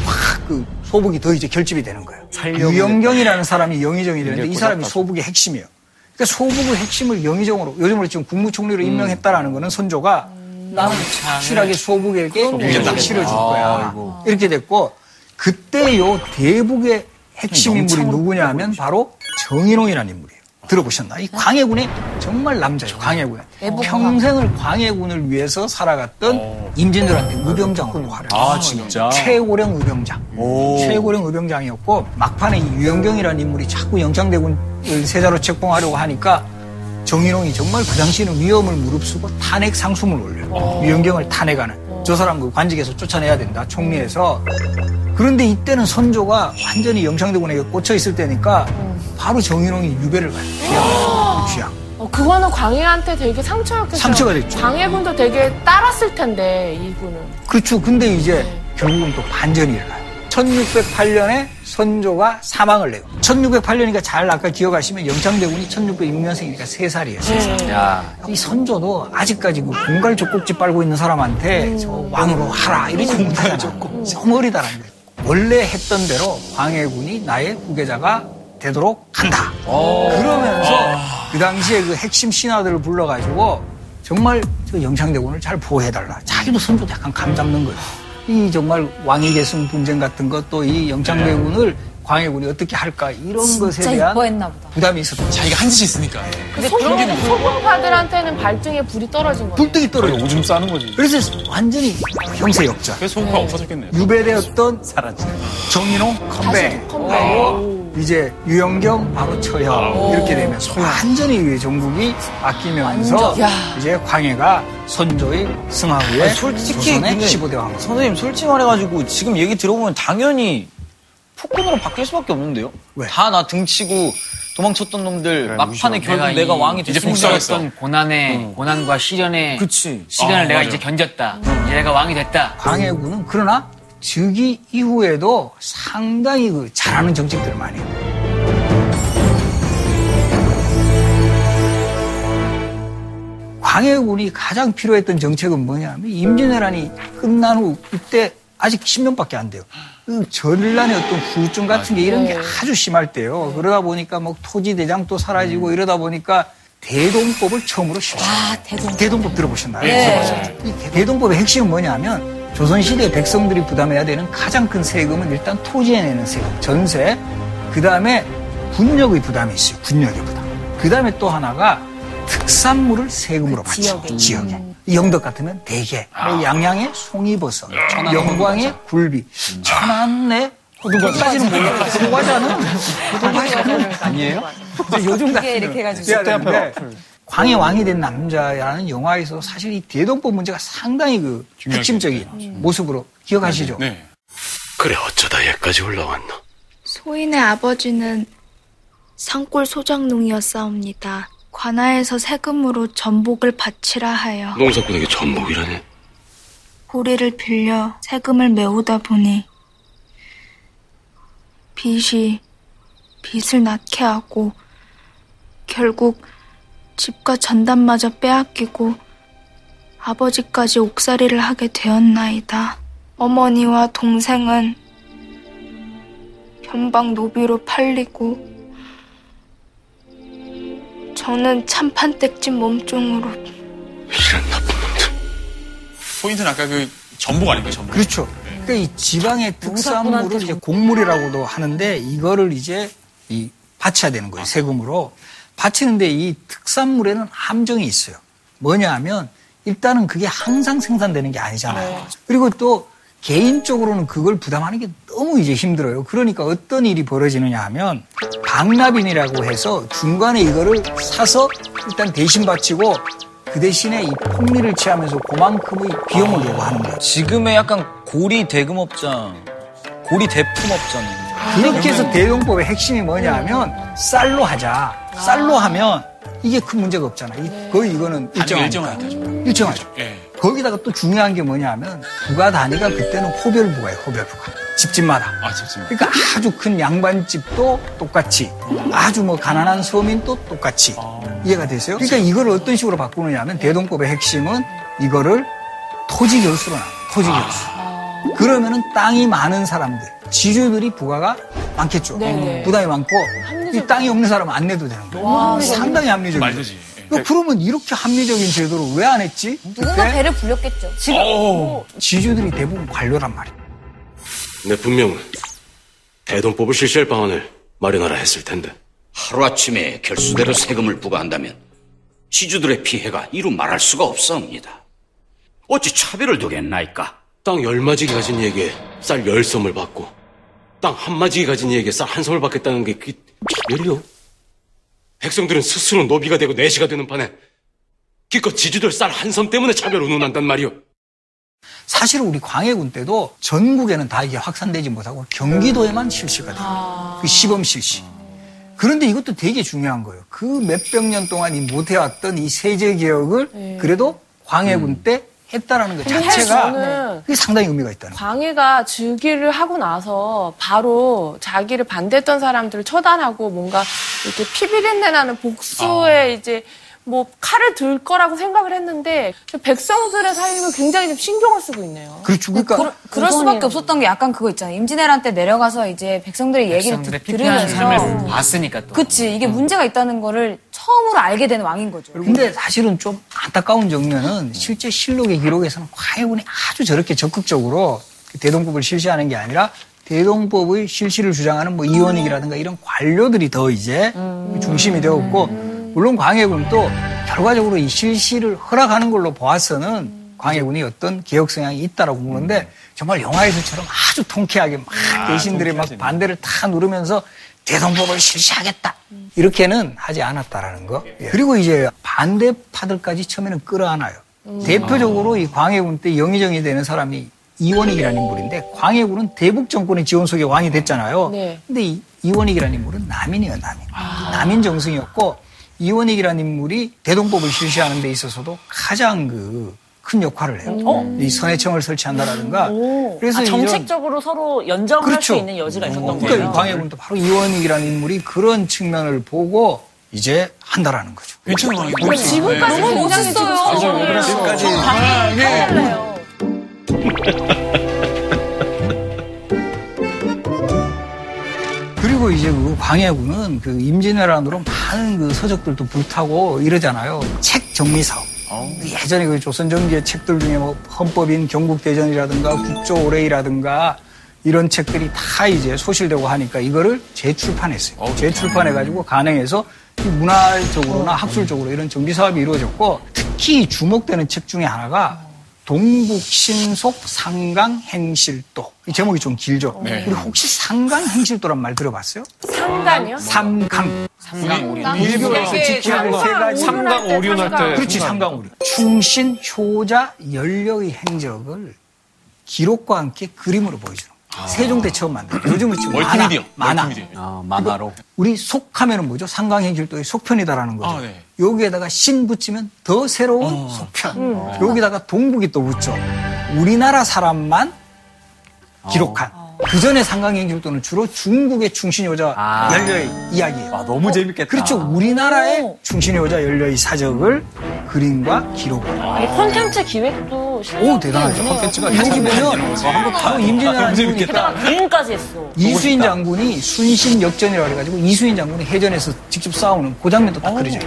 확그 소복이 더 이제 결집이 되는 거예요. 유영경이라는 사람이 영의정이 되는데 이 사람이 소복의 핵심이에요. 그러니까 소복의 핵심을 영의정으로 요즘으로 지금 국무총리로 임명했다라는 거는 선조가 나는 확실하게 소복에게 딱 실어줄 거야. 이렇게 됐고 그때 요 대북의 핵심 인물이 누구냐 면 바로 정인홍이라는 인물이에요. 들어보셨나? 이 광해군의 정말 남자예요. 광해군. 평생을 광해군을 위해서 살아갔던 임진왜란 때 의병장으로 활약했어요. 아, 진짜? 최고령 의병장. 최고령 의병장이었고 막판에 이 유영경이라는 인물이 자꾸 영창대군 세자로 책봉하려고 하니까 정인홍이 정말 그 당시에는 위험을 무릅쓰고 탄핵 상소문을 올려요. 유영경을 탄핵하는. 저 사람 그 관직에서 쫓아내야 된다. 총리에서. 그런데 이때는 선조가 완전히 영창대군에게 꽂혀 있을 때니까 바로 정인홍이 유배를 가요. 귀양. 귀양. 어, 그거는 광해한테 되게 상처였겠어요. 상처가 됐죠. 광해군도 되게 따랐을 텐데 이분은. 그렇죠. 근데 이제 결국은 또 반전이 일어나요. 1608년에 선조가 사망을 해요. 1608년이니까 잘 아까 기억하시면 영창대군이 1606년생이니까 3살이에요. 3살. 야, 이 선조도 아직까지 그 공갈 족꼭지 빨고 있는 사람한테 저 왕으로 하라 이러지 못하잖아. 너무 어리다라는 거예요. 원래 했던 대로 광해군이 나의 후계자가 되도록 한다. 그러면서 그 당시에 그 핵심 신하들을 불러가지고 정말 저 영창대군을 잘 보호해달라. 자기도 선조도 약간 감 잡는 거예요. 이 정말 왕위 계승 분쟁 같은 것 또 이 영창대군을 광해군이 어떻게 할까 이런 것에 진짜 대한 이뻐했나 보다. 부담이 있었던 거예요. 자기가 한 짓이 있으니까. 근데 소방파들한테는 발등에 불이 떨어진 거예요. 불뜨기 떨어져. 오줌 싸는 거지. 그래서 완전히 형세 역전. 그래서 소복가 없어졌겠네요. 유배되었던 사라지. 정인홍 컴백. 하고 이제 유영경 바로 처형 이렇게 되면서 완전히 정국이 바뀌면서 이제 광해가 선조의 승하 후에 아니, 솔직히 조선의 근데 15대 왕. 선생님 솔직히 말해가지고 지금 얘기 들어보면 당연히 폭군으로 바뀔 수밖에 없는데요. 왜? 다 나 등치고 도망쳤던 놈들 막판에 결국 내가 내가, 이- 왕이 이제 됐으니까 복수하겠어. 어떤 고난의 고난과 시련의 그치. 시간을 아, 내가 맞아요. 이제 견뎠다. 이제 내가 왕이 됐다. 광해군은 그러나 즉위 이후에도 상당히 그 잘하는 정책들을 많이 해요. 광해군이 가장 필요했던 정책은 뭐냐면 임진왜란이 끝난 후 이때 아직 10년밖에 안 돼요. 그 전란의 어떤 후유증 같은 게 이런 게 아주 심할 때요. 그러다 보니까 뭐 토지 대장도 사라지고 이러다 보니까 대동법을 처음으로 실시해요. 아, 대동. 대동법 들어보셨나요? 네. 이 대동법의 핵심은 뭐냐면 조선시대 백성들이 부담해야 되는 가장 큰 세금은 일단 토지에 내는 세금, 전세, 그 다음에 군력의 부담이 있어요. 군력의 부담. 그 다음에 또 하나가 특산물을 세금으로 받죠. 지역에. 지역에. 이 영덕 같으면 대게, 양양의 송이버섯, 영광의 굴비, 천안의 호두과자는 몰라. 호두과자는 호두과자는 아니에요? 요즘 같은 이렇게 해가지고. 광해 왕이 된 남자라는 영화에서 사실 이 대동법 문제가 상당히 그 핵심적인 모습으로 기억하시죠? 네. 그래 어쩌다 여기까지 올라왔노? 소인의 아버지는 산골 소장농이었사옵니다. 관아에서 세금으로 전복을 바치라 하여 농사꾼에게 전복이라네. 보리를 빌려 세금을 메우다 보니 빚이 빚을 낳게 하고 결국 집과 전단마저 빼앗기고 아버지까지 옥살이를 하게 되었나이다. 어머니와 동생은 변방 노비로 팔리고 저는 참판댁집 몸종으로 포인트는 아까 그 전복 아닌가요, 전복? 그렇죠. 그러니까 이 지방의 특산물을 이제 곡물이라고도 하는데 이거를 이제 이 바쳐야 되는 거예요. 세금으로. 바치는데 이 특산물에는 함정이 있어요. 뭐냐 하면 일단은 그게 항상 생산되는 게 아니잖아요. 그리고 또 개인적으로는 그걸 부담하는 게 너무 이제 힘들어요. 그러니까 어떤 일이 벌어지느냐 하면 방납인이라고 해서 중간에 이거를 사서 일단 대신 바치고 그 대신에 이 폭리를 취하면서 그만큼의 비용을 요구하는 거예요. 지금의 약간 고리 대금업장, 고리 대품업장. 그렇게 해서 대동법의 핵심이 뭐냐 하면 쌀로 하자. 쌀로 하면 이게 큰 문제가 없잖아. 이- 거의 이거는 일정하니까. 일정하죠. 예. 거기다가 또 중요한 게 뭐냐 하면 부가 단위가 그때는 호별부가예요. 호별부가. 집집마다. 아, 집집마다. 그러니까 아주 큰 양반집도 똑같이 아주 뭐 가난한 서민도 똑같이 이해가 되세요? 그러니까 이걸 어떤 식으로 바꾸느냐 하면 대동법의 핵심은 이거를 토지 결수로 나눠 토지 결수. 그러면은 땅이 많은 사람들, 지주들이 부가가 많겠죠. 네네. 부담이 많고 이 땅이 없는 사람은 안 내도 되는 거예요. 상당히 합리적이죠. 말되지. 예. 그러면 이렇게 합리적인 제도를 왜 안 했지? 누군가 그때 배를 불렸겠죠. 지금 뭐 지주들이 대부분 관료란 말이에요. 내 분명 대동법을 실시할 방안을 마련하라 했을 텐데 하루아침에 결수대로 세금을 부과한다면 지주들의 피해가 이루 말할 수가 없사옵니다. 어찌 차별을 두겠나이까? 땅 열마지기 가진 이에게 쌀 열 섬을 받고 땅 한마지기 가진 이에게 쌀 한 섬을 받겠다는 게 그 게 차별이요? 백성들은 스스로 노비가 되고 내시가 되는 판에 기껏 지주들 쌀 한 섬 때문에 차별 운운한단 말이오. 사실은 우리 광해군 때도 전국에는 다 이게 확산되지 못하고 경기도에만 실시가 돼요. 그 시범 실시. 그런데 이것도 되게 중요한 거예요. 그 몇백 년 동안 이 못해왔던 이 세제 개혁을 그래도 광해군 때 했다라는 것 자체가 그게 상당히 의미가 있다는. 광해가 즉위를 하고 나서 바로 자기를 반대했던 사람들을 처단하고 뭔가 이렇게 피비린내 나는 복수에 이제 뭐 칼을 들 거라고 생각을 했는데 백성들의 삶을 굉장히 좀 신경을 쓰고 있네요. 그렇죠. 그러니까 그럴, 그럴 수밖에 없었던 게 약간 그거 있잖아요. 임진왜란 때 내려가서 이제 백성들의 얘기를 삶을 들으면서 봤으니까 또. 그치 이게 문제가 있다는 거를 처음으로 알게 된 왕인 거죠. 근데 사실은 좀 안타까운 정면은 실제 실록의 기록에서는 광해군이 아주 저렇게 적극적으로 그 대동법을 실시하는 게 아니라 대동법의 실시를 주장하는 뭐 이원익이라든가 이런 관료들이 더 이제 중심이 되었고 물론 광해군도 결과적으로 이 실시를 허락하는 걸로 보아서는 광해군이 어떤 개혁 성향이 있다라고 보는데 정말 영화에서처럼 아주 통쾌하게 막 대신들이 막 반대를 다 누르면서 대동법을 실시하겠다 이렇게는 하지 않았다라는 거. 예. 그리고 이제 반대파들까지 처음에는 끌어안아요. 대표적으로 이 광해군 때 영의정이 되는 사람이 이원익이라는 인물인데 광해군은 대북 정권의 지원 속에 왕이 됐잖아요. 네. 근데 이 이원익이라는 인물은 남인이에요, 남인. 남인 정승이었고 이원익이라는 인물이 대동법을 실시하는 데 있어서도 가장 그 큰 역할을 해요. 어? 이 선해청을 설치한다라든가. 오. 그래서 아, 이런- 정책적으로 서로 연정할 그렇죠. 수 있는 여지가 있었던 그러니까 거예요. 이 광해군도 바로 이원익이라는 인물이 그런 측면을 보고 이제 한다라는 거죠. 괜찮은 왕이 근데 지금까지 네. 굉장히 맞아요. 지금 그래서 지금까지 달라 (laughs) 그리고 이제 그 광해군은 그 임진왜란으로 많은 그 서적들도 불타고 이러잖아요. 책 정리 사업. 예전에 그 조선 전기의 책들 중에 뭐 헌법인 경국대전이라든가 국조오레이라든가 이런 책들이 다 이제 소실되고 하니까 이거를 재출판했어요. 재출판해가지고 간행해서 이 문화적으로나 학술적으로 이런 정비 사업이 이루어졌고 특히 주목되는 책 중에 하나가 동북신속 상강행실도. 이 제목이 좀 길죠. 네. 우리 혹시 상강행실도란 말 들어봤어요? 상간이요? 삼강. 삼강 오리. 일교에서 지켜야 될 세 가지. 삼강 오륜 할 때. 그렇지, 삼강 오륜. 충신, 효자, 연력의 행적을 기록과 함께 그림으로 보여주는 세종대 처음 만든. (clears throat) 요즘은 지금 만화. 멀티미디어. 만화. 멀티미디어. 아, 만화로. 우리 속하면은 뭐죠? 상강행실도의 속편이다라는 거죠. 아, 네. 여기에다가 신 붙이면 더 새로운 속편. 여기다가 동북이 또 붙죠. 우리나라 사람만 기록한. 그 전에 상강행실도는 주로 중국의 충신 여자 아. 연려의 이야기예요. 아, 너무 재밌겠다. 그렇죠. 우리나라의 충신 여자 연려의 사적을 그림과 기록. 아니, 콘텐츠 기획도 오 대단하죠. 콘텐츠가 여기 보면 바로 임진왜란 게다가 그림까지 했어. 이수인 장군이 순신 역전이라고 해가지고 이수인 장군이 해전에서 직접 싸우는 그 장면도 딱 그려져요.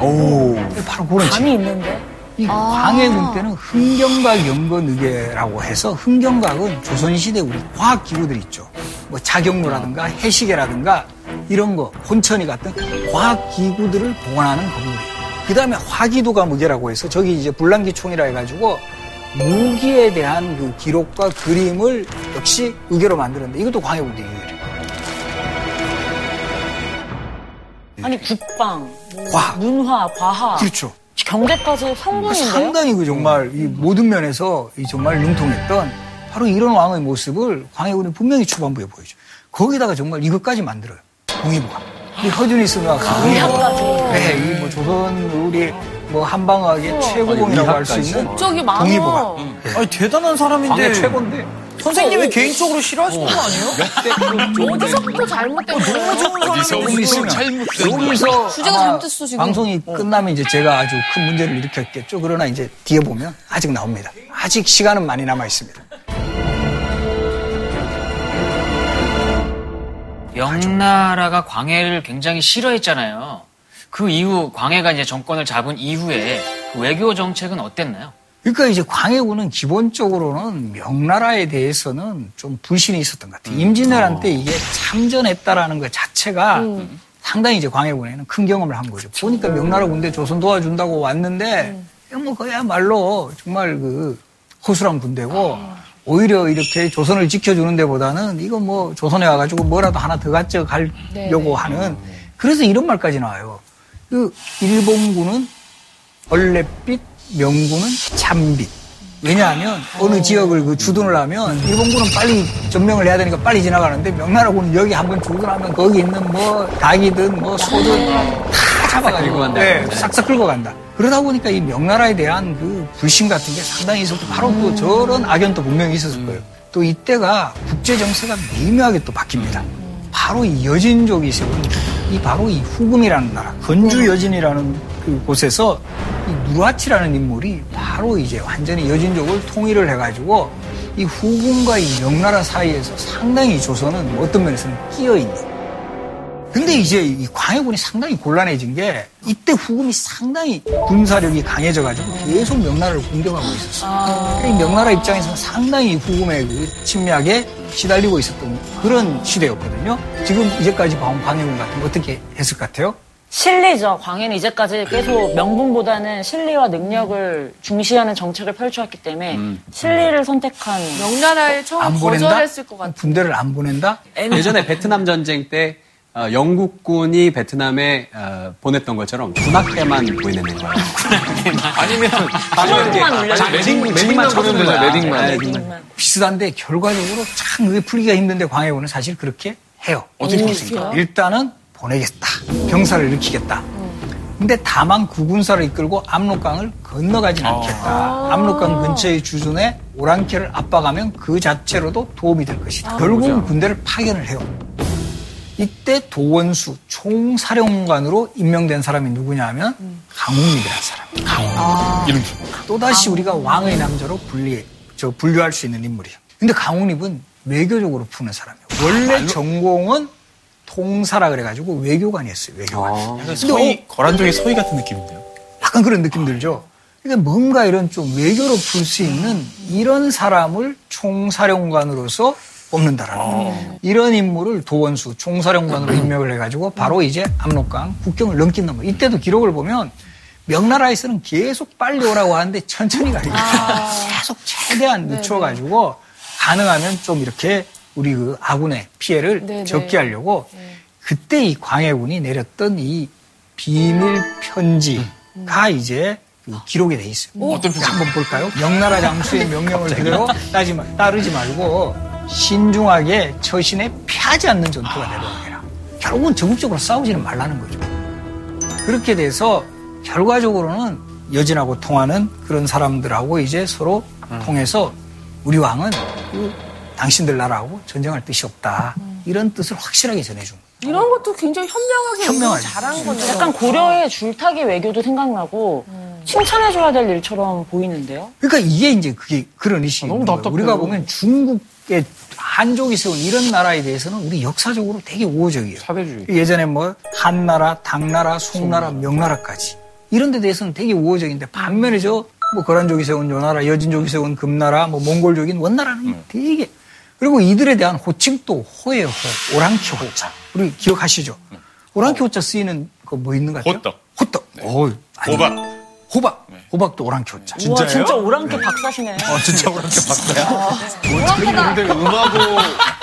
바로 그런 감이 있는데. 이 광해군 때는 흥경각 연거느개라고 해서 흥경각은 조선시대 우리 과학기구들 있죠. 뭐 자경로라든가 해시계라든가 이런 거, 혼천이 같은 과학기구들을 보관하는 건물이에요. 그 다음에 화기도가 무게라고 해서 저기 이제 불란기총이라 해가지고 무기에 대한 그 기록과 그림을 역시 의계로 만들었는데 이것도 광해군대 유일해요. 아니, 국방, 뭐 과학. 문화, 과학. 그렇죠. 경제까지 성공인데요? 상당히 그 정말 이 모든 면에서 이 정말 능통했던 바로 이런 왕의 모습을 광해군이 분명히 초반부에 보여줘. 거기다가 정말 이것까지 만들어요. 동의부가. 이 허준이 쓰가 의학까지. 네, 이뭐 조선 우리 뭐 한방학의 최고봉이라고 할 수 있는 국적이 많아. 동의부가. 아니 대단한 사람인데 광해 최고인데. 선생님이 개인적으로 싫어하시는 거 아니에요? 어디서부터 잘못된 거야? 너무 좋은 잘못된 여기서 주제가 잘못됐어, 지금. 방송이 끝나면 이제 제가 아주 큰 문제를 일으켰겠죠. 그러나 이제 뒤에 보면 아직 나옵니다. 아직 시간은 많이 남아 있습니다. 명나라가 광해를 굉장히 싫어했잖아요. 그 이후 광해가 이제 정권을 잡은 이후에 그 외교 정책은 어땠나요? 그러니까 이제 광해군은 기본적으로는 명나라에 대해서는 좀 불신이 있었던 것 같아요. 임진왜란 때 이게 참전했다라는 것 자체가 상당히 이제 광해군에는 큰 경험을 한 거죠. 보니까 명나라 군대 조선 도와준다고 왔는데 뭐 그야말로 정말 그 허술한 군대고 오히려 이렇게 조선을 지켜주는 데보다는 이거 뭐 조선에 와가지고 뭐라도 하나 더 가져 가려고 하는 그래서 이런 말까지 나와요. 그 일본군은 얼렛빛, 명군은 참빛. 왜냐하면 어느 지역을 그 주둔을 하면 일본군은 빨리 점령을 해야 되니까 빨리 지나가는데 명나라군은 여기 한번 주둔하면 거기 있는 뭐 닭이든 뭐 소든 다 잡아가지고. 네, 싹싹 끌고 간다. 그러다 보니까 이 명나라에 대한 그 불신 같은 게 상당히 있었고 바로 또 저런 악연도 분명히 있었을 거예요. 또 이때가 국제 정세가 미묘하게 또 바뀝니다. 바로 이 여진족이 세운 이 바로 이 후금이라는 나라, 건주 여진이라는 그 곳에서 이 누라치라는 인물이 바로 이제 완전히 여진족을 통일을 해가지고 이 후금과 이 명나라 사이에서 상당히 조선은 어떤 면에서는 끼어 있는. 근데 이제 이 광해군이 상당히 곤란해진 게 이때 후금이 상당히 군사력이 강해져가지고 계속 명나라를 공격하고 있었어요. 그러니까 이 명나라 입장에서는 상당히 후금의 그 침략에 시달리고 있었던 그런 시대였거든요. 지금 이제까지 봐온 광해군 같은 거 어떻게 했을 것 같아요? 실리죠. 광해는 이제까지 계속 명분보다는 실리와 능력을 중시하는 정책을 펼쳐왔기 때문에 실리를 선택한 명나라에 처음? 거절했을 것 같아. 군대를 안 보낸다? 예전에 베트남 전쟁 때 어, 영국군이 베트남에 어, 보냈던 것처럼 군악 때만 보내는 거예요. 아니면 레딩만 보내면 되죠, 레딩만. 레딩만. 비슷한데 결과적으로 참 그게 풀기가 힘든데 광해군은 사실 그렇게 해요. 어떻게 풀었습니까? 일단은 보내겠다. 병사를 일으키겠다. 근데 다만 구군사를 이끌고 압록강을 건너가진 않겠다. 압록강 근처의 주둔에 오랑캐를 압박하면 그 자체로도 도움이 될 것이다. 결국은 군대를 파견을 해요. 이때 도원수 총사령관으로 임명된 사람이 누구냐 하면 강웅립이라는 사람. 강웅립. 이름 또다시 우리가 왕의 남자로 분리, 저 분류할 수 있는 인물이에요. 근데 강웅립은 외교적으로 푸는 사람이에요. 원래 전공은 통사라 그래가지고 외교관이었어요, 외교관. 근데 서희, 거란종의 서희 같은 느낌인데요. 약간 그런 느낌 들죠? 그러니까 뭔가 이런 좀 외교로 풀 수 있는 이런 사람을 총사령관으로서 뽑는다라는 거예요. 이런 인물을 도원수 총사령관으로 임명을 해가지고 바로 이제 압록강 국경을 넘긴단 말이에요. 이때도 기록을 보면 명나라에서는 계속 빨리 오라고 하는데 천천히 가요. (laughs) 계속 최대한 늦춰가지고 가능하면 좀 이렇게 우리 그 아군의 피해를 네네. 적게 하려고 그때 이 광해군이 내렸던 이 비밀 편지가 이제 그 기록에 돼 있어요. 어떤 편지? 한번 볼까요? 명나라 장수의 (laughs) 명령을 그대로 따지 마- 따르지 말고 신중하게 처신에 피하지 않는 전투가 되도록 해라. 결국은 적극적으로 싸우지는 말라는 거죠. 그렇게 돼서 결과적으로는 여진하고 통하는 그런 사람들하고 이제 서로 통해서 우리 왕은 그 당신들 나라하고 전쟁할 뜻이 없다. 이런 뜻을 확실하게 전해준 거예요. 이런 것도 굉장히 현명하게 현명하죠. 잘한 건데. 약간 고려의 줄타기 외교도 생각나고 칭찬해줘야 될 일처럼 보이는데요. 그러니까 이게 이제 그게 그런 의식이 너무 있는 거예요. 답답해요. 우리가 보면 중국의 한족이 세운 이런 나라에 대해서는 우리 역사적으로 되게 우호적이에요. 사대주의. 예전에 뭐 한나라, 당나라, 송나라, 명나라까지 이런 데 대해서는 되게 우호적인데 반면에 저 뭐 거란족이 세운 요나라, 여진족이 세운 금나라, 뭐 몽골족인 원나라는 되게 그리고 이들에 대한 호칭도 호예요, 호. 오랑캐 호자. 우리 기억하시죠? 오랑캐 호자 쓰이는 거 뭐 있는 것 같아요? 호떡. 호떡. 어, 아니, 호박. 호박. 호박도 오랑캐 호자. 우와, 진짜 오랑캐 박사시네. 아, 진짜 오랑캐 박사야? 근데 음하고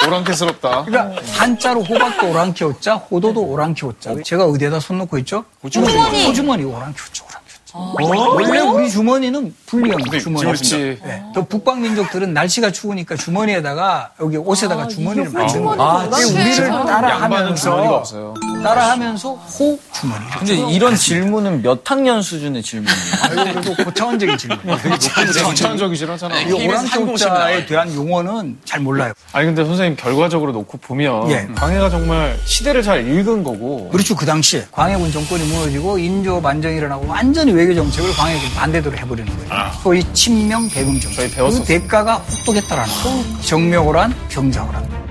오랑캐스럽다. 그러니까 한자로 호박도 오랑캐 호자, 호도도 오랑캐 호자. 제가 어디에다 손 놓고 있죠? 호주머니. 호주머니 오랑캐 호자. 원래 우리 주머니는 불리형 주머니. 그렇지. 네. 또 북방 민족들은 날씨가 추우니까 주머니에다가 여기 옷에다가 주머니를 만드는 아, 거예요. 근데 우리를 양반은 주머니가 따라하면서 없어요. 따라하면서 호 주머니. 근데 이런 질문은 몇 학년 수준의 질문이에요? 아이고, 그래도 고차원적인 질문. 정찬적이긴 하잖아. 이 오랑캐 호자에 대한 용어는 잘 몰라요. 아니 근데 선생님 결과적으로 놓고 보면 예. 광해가 정말 시대를 잘 읽은 거고 그렇죠. 그 당시에 광해군 정권이 무너지고 인조 반정이 일어나고 완전히 외교 정책을 광해군 반대대로 해버리는 거예요. 소위 친명 배금 정책. 그 대가가 혹독했다라는 거예요. 정명호란 병자호란.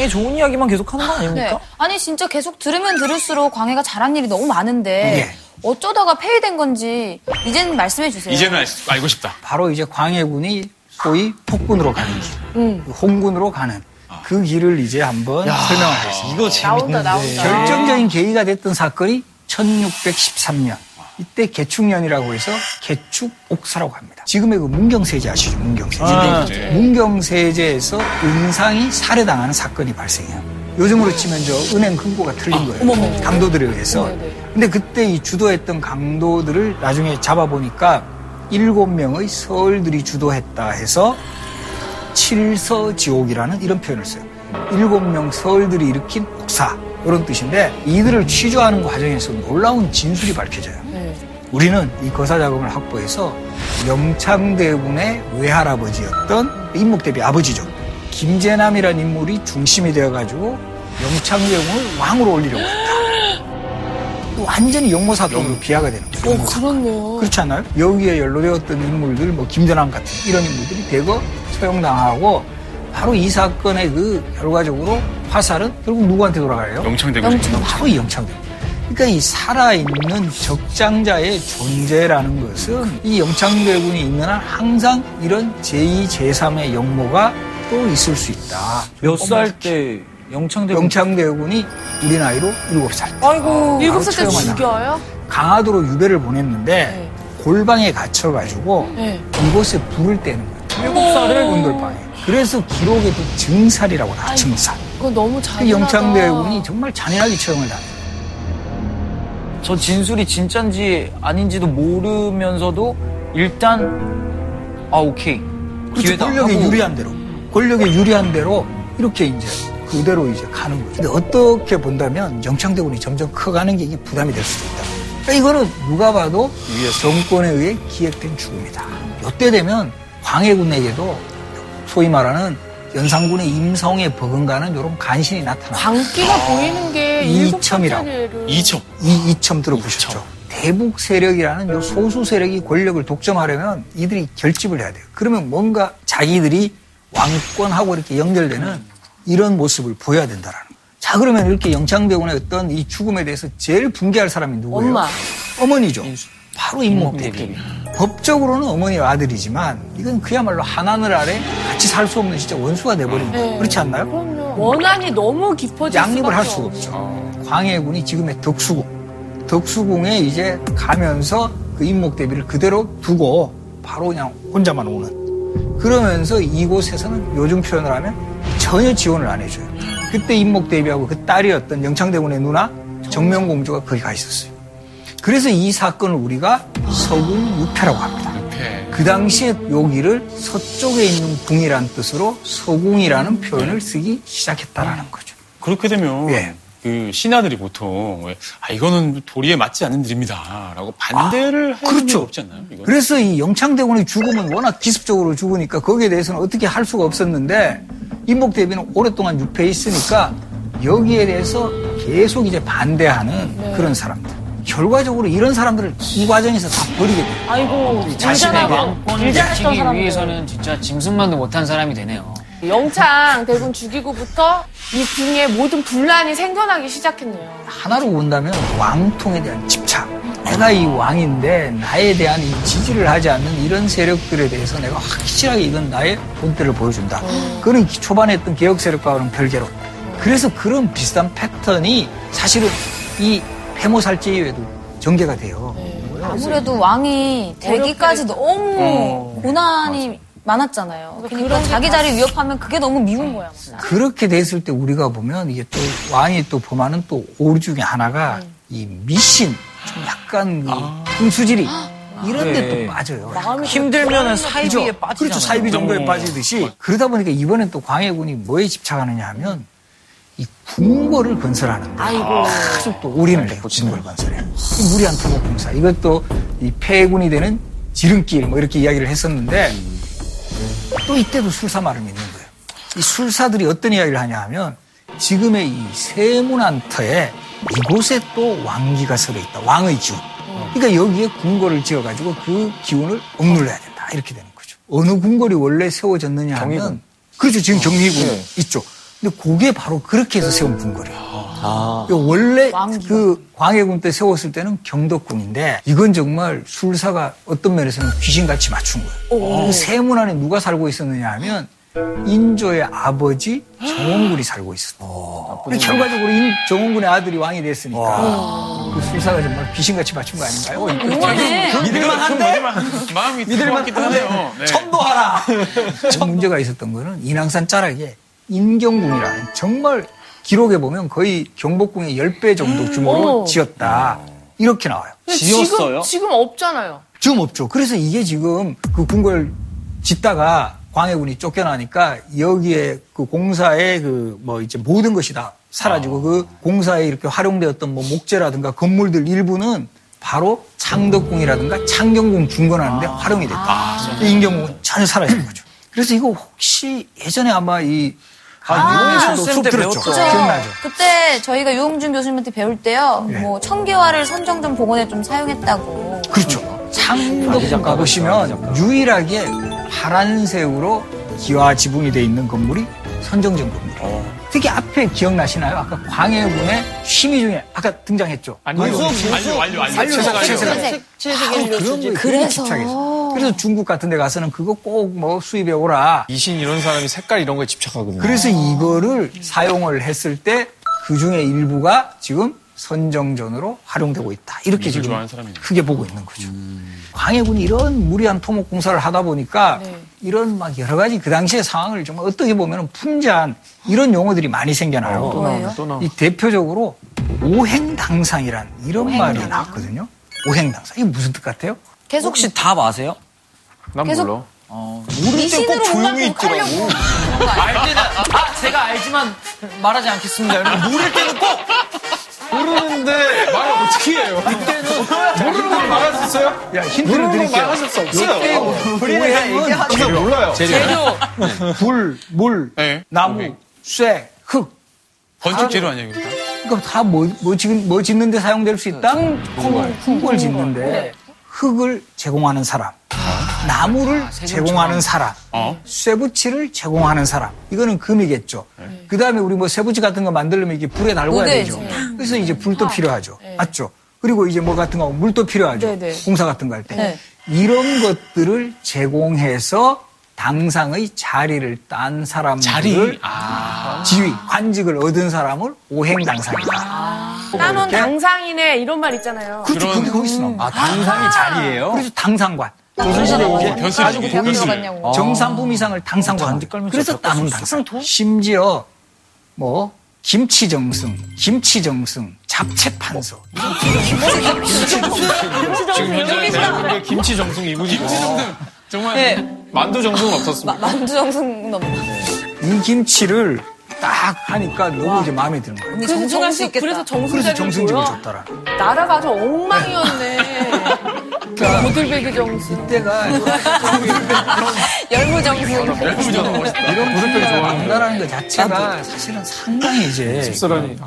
광해 좋은 이야기만 계속 하는 거 아닙니까? 네. 아니 진짜 계속 들으면 들을수록 광해가 잘한 일이 너무 많은데 예. 어쩌다가 폐위된 건지 이제는 말씀해 주세요. 이제는 알- 알고 싶다. 바로 이제 광해군이 소위 폭군으로 가는 길, 그 홍군으로 가는 그 길을 이제 한번 설명하겠습니다. 이거 재밌는데. 나온다, 나온다. 결정적인 계기가 됐던 사건이 1613년. 이때 개축년이라고 해서 개축 옥사라고 합니다. 지금의 그 문경세제 아시죠? 문경세제. 아, 네. 문경세제에서 은상이 살해당하는 사건이 발생해요. 요즘으로 치면 저 은행 금고가 틀린 거예요. 강도들에 의해서. 근데 그때 이 주도했던 강도들을 나중에 잡아보니까 일곱 명의 서울들이 주도했다 해서 칠서지옥이라는 이런 표현을 써요. 일곱 명 서울들이 일으킨 옥사 이런 뜻인데 이들을 취조하는 과정에서 놀라운 진술이 밝혀져요. 우리는 이 거사 자금을 확보해서 영창대군의 외할아버지였던 임목대비 아버지죠. 김재남이라는 인물이 중심이 되어가지고 영창대군을 왕으로 올리려고 했다. 완전히 영모 사건으로 비하가 되는 거예요. 영모 사건. 그렇네요. 그렇지 않아요? 여기에 연루되었던 인물들, 뭐 김전환 같은 이런 인물들이 대거 처형당하고 바로 이 사건의 그 결과적으로 화살은 결국 누구한테 돌아가요? 영창대군. 바로 이 영창대군. 그러니까 이 살아있는 적장자의 존재라는 것은 이 영창대군이 있는 한 항상 이런 제2, 제3의 영모가 또 있을 수 있다. 몇 살 때 영창대군 영창대군이 우리 나이로 7살 때. 아이고, 일곱 살때 죽여요? 강화도로 유배를 보냈는데 골방에 갇혀가지고 네. 이곳에 불을 떼는 거예요. 일곱 살을 온돌방에. 그래서 기록에도 증살이라고 나와 증살. 그거 너무 그 잔인하다. 영창대군이 정말 잔인하게 처형을 당해요. 저 진술이 진짠지 아닌지도 모르면서도 일단 아 오케이 그렇죠. 권력에 하고 유리한 대로. 권력에 유리한 대로 이렇게 이제 그대로 이제 가는 거죠. 근데 어떻게 본다면 영창대군이 점점 커가는 게 이게 부담이 될 수도 있다. 그러니까 이거는 누가 봐도 정권에 의해 기획된 죽음이다. 이때 되면 광해군에게도 소위 말하는 연산군의 임성에 버금가는 이런 간신이 나타나. 광기가 보이는 게 이첨이라고. 이첩. 이 이첨 들어보셨죠? 대북 세력이라는 요 소수 세력이 권력을 독점하려면 이들이 결집을 해야 돼요. 그러면 뭔가 자기들이 왕권하고 이렇게 연결되는 이런 모습을 보여야 된다라는 거예요. 자, 그러면 이렇게 영창대군의 어떤 이 죽음에 대해서 제일 붕괴할 사람이 누구예요? 엄마. 어머니죠. 바로 임목대비. 법적으로는 어머니와 아들이지만 이건 그야말로 하나늘 아래 같이 살 수 없는 진짜 원수가 돼버린 거예요. 네. 그렇지 않나요? 그럼요. 원한이 너무 깊어질 양립을 할 수가. 없죠. 광해군이 지금의 덕수궁. 덕수궁에 이제 가면서 그 임목대비를 그대로 두고 바로 그냥 혼자만 오는. 그러면서 이곳에서는 요즘 표현을 하면 전혀 지원을 안 해줘요. 그때 임목대비하고 그 딸이었던 영창대군의 누나 정명공주가 거기 가 있었어요. 그래서 이 사건을 우리가 서군 유패라고 합니다. 폐. 그 당시에 여기를 서쪽에 있는 궁이란 뜻으로 서궁이라는 표현을 쓰기 시작했다라는 거죠. 그렇게 되면 예. 그 신하들이 보통 왜, 아 이거는 도리에 맞지 않는 일입니다라고 반대를 할 그렇죠. 수는 없지 않나요? 이건? 그래서 이 영창대군의 죽음은 워낙 기습적으로 죽으니까 거기에 대해서는 어떻게 할 수가 없었는데 임목대비는 오랫동안 유폐해 있으니까 여기에 대해서 계속 이제 반대하는 그런 사람들. 결과적으로 이런 사람들을 이 과정에서 다 버리게 돼요. 아이고, 자신의 왕권을 지키기 사람들. 위해서는 진짜 짐승만도 못한 사람이 되네요. 영창 대군 죽이고부터 이 궁에 모든 분란이 생겨나기 시작했네요. 하나로 본다면 왕통에 대한 집착. 내가 이 왕인데 나에 대한 이 지지를 하지 않는 이런 세력들에 대해서 내가 확실하게 이건 나의 본때를 보여준다. 그는 초반에 했던 개혁 세력과는 별개로. 그래서 그런 비슷한 패턴이 사실은 이 해모살제 이후에도 전개가 돼요. 아무래도 왕이 되기까지 너무 어. 고난이 많았잖아요. 그러니까 자기 자리 위협하면 그게 너무 미운 거야. 그렇게 됐을 때 우리가 보면 이게 또 왕이 또 범하는 또 오류 중에 하나가 이 미신, 좀 약간 그 분수지리 이런 데 네. 또 빠져요. 힘들면은 사이비에. 빠지잖아요. 그렇죠. 사이비 정도에 어. 빠지듯이 그러다 보니까 이번엔 또 광해군이 뭐에 집착하느냐 하면 이 궁궐을 건설하는데 아주 또 올인을 해요. 궁궐 건설에. 이 무리한 토목 공사. 이것도 이 폐군이 되는 지름길 뭐 이렇게 이야기를 했었는데 또 이때도 술사 말을 믿는 거예요. 이 술사들이 어떤 이야기를 하냐 하면 지금의 이 세문안터에 이곳에 또 왕기가 서려 있다. 왕의 기운. 그러니까 여기에 궁궐을 지어가지고 그 기운을 억눌러야 된다. 이렇게 되는 거죠. 어느 궁궐이 원래 세워졌느냐 하면 경희궁. 그렇죠. 지금 경희궁 네. 있죠. 근데 그게 바로 그렇게 해서 세운 궁궐이에요. 아. 원래 그 광해군 때 세웠을 때는 경덕궁인데 이건 정말 술사가 어떤 면에서는 귀신같이 맞춘 거예요. 그 세문 안에 누가 살고 있었느냐 하면 인조의 아버지 정원군이 살고 있었다. 결과적으로 인, 정원군의 아들이 왕이 됐으니까 그 술사가 정말 귀신같이 맞춘 거 아닌가요? 응원해. 믿을만한데? 마음이 믿을만 들어왔기도 하네요. 네. 첨도하라. (laughs) 문제가 있었던 거는 인왕산 자락에 인경궁이라는 정말 기록에 보면 거의 경복궁의 10배 정도 규모로 오. 지었다. 이렇게 나와요. 지었어요? 지금, 지금 없잖아요. 지금 없죠. 그래서 이게 지금 그 궁궐 짓다가 광해군이 쫓겨나니까 여기에 그 공사의 그 뭐 이제 모든 것이 다 사라지고 그 공사에 이렇게 활용되었던 뭐 목재라든가 건물들 일부는 바로 창덕궁이라든가 창경궁 중건하는데 활용이 됐다. 인경궁은 전혀 사라진 거죠. 그래서 이거 혹시 예전에 아마 이 아, 유흥에서도 쌤 수업 때 들었죠. 배웠죠. 기억나죠? 그때 저희가 유홍준 교수님한테 배울 때요, 네. 뭐 청계화를 선정전 복원에 좀 사용했다고. 그렇죠. 창덕궁 가보시면 유일하게 파란색으로 기와 지붕이 돼 있는 건물이 선정전 건물이에요. 특히 앞에 기억나시나요? 아까 광해군의 취미 중에 아까 등장했죠. 완료, 완료, 완료, 완료. 채색, 완료. 채색. 채색. 바로 그런 거에 그래서. 집착해서. 그래서 중국 같은 데 가서는 그거 꼭 뭐 수입해 오라. 이신 이런 사람이 색깔 이런 거에 집착하거든요. 그래서 이거를 사용을 했을 때 그 중에 일부가 지금 선정전으로 활용되고 있다. 이렇게 지금. 크게 보고 있는 거죠. 광해군이 이런 무리한 토목 공사를 하다 보니까 네. 이런 막 여러 가지 그 당시의 상황을 정말 어떻게 보면 풍자한 이런 용어들이 많이 생겨나요. 또 나오네, 또 나오네. 이 대표적으로 오행당상이란 이런 말이 나왔거든요. 오행당상. 이게 무슨 뜻 같아요? 계속 혹시 답 아세요? 난 계속- 몰라. 어, 모를 땐 미신으로 꼭 조용히 뭔가 있더라고. 알 때는 아 제가 알지만 말하지 않겠습니다. 모를 때는 꼭 모르는데 말을 어떻게 해요? 모르는 걸 말할 수 있어요? 야, 힌트를 모르는 걸 드릴게요. 말하실 수 요때 없어요. 오행은 저는 몰라요. 불, 물, 네. 나무, 쇠, 흙. 건축 재료 아니에요, 그러니까? 이거 다 뭐, 뭐 지금 뭐 짓는데 사용될 수 있다? 궁궐. 궁궐 짓는데 흙을 제공하는 사람, 나무를 제공하는 사람, 어? 쇠붙이를 제공하는 사람. 이거는 금이겠죠. 그 다음에 우리 뭐 쇠붙이 같은 거 만들려면 이게 불에 달궈야 무대, 되죠. 네. 그래서 이제 불도 필요하죠. 맞죠? 그리고 이제 뭐 같은 거 물도 필요하죠. 네, 네. 공사 같은 거 할 때. 네. 이런 것들을 제공해서 당상의 자리를 딴 사람들을 자리? 아. 지위, 관직을 얻은 사람을 오행당상이다. 따놓은 이렇게? 당상이네 이런 말 있잖아요. 그렇죠. 그런- 그게 거기서 나온 아, 당상이 자리예요? 그래서 당상관. 조선시대 이제 변슬, 가지고 이게 들어갔냐고. 정상품 이상을 당상관. 그래서 따놓은 당상. 심지어 뭐 김치 정승, 김치 정승, 잡채판서. 지금 현재 대한민국의 김치 정승 이분이고. 정말 네. 만두 정도는 없었습니다. 만두 정승 넘나. 이 김치를 딱 하니까 너무 이제 마음에 드는 거예요. 그래서 정승할 수 있겠다. 그래서 그래서 정승자를 정승집을 줘요? 줬더라. 나라가 아주 엉망이었네. 고들배기 정승. 이때가 열무정승. 이런 무릎을 좋아한다는 것 자체가 사실은 상당히 이제.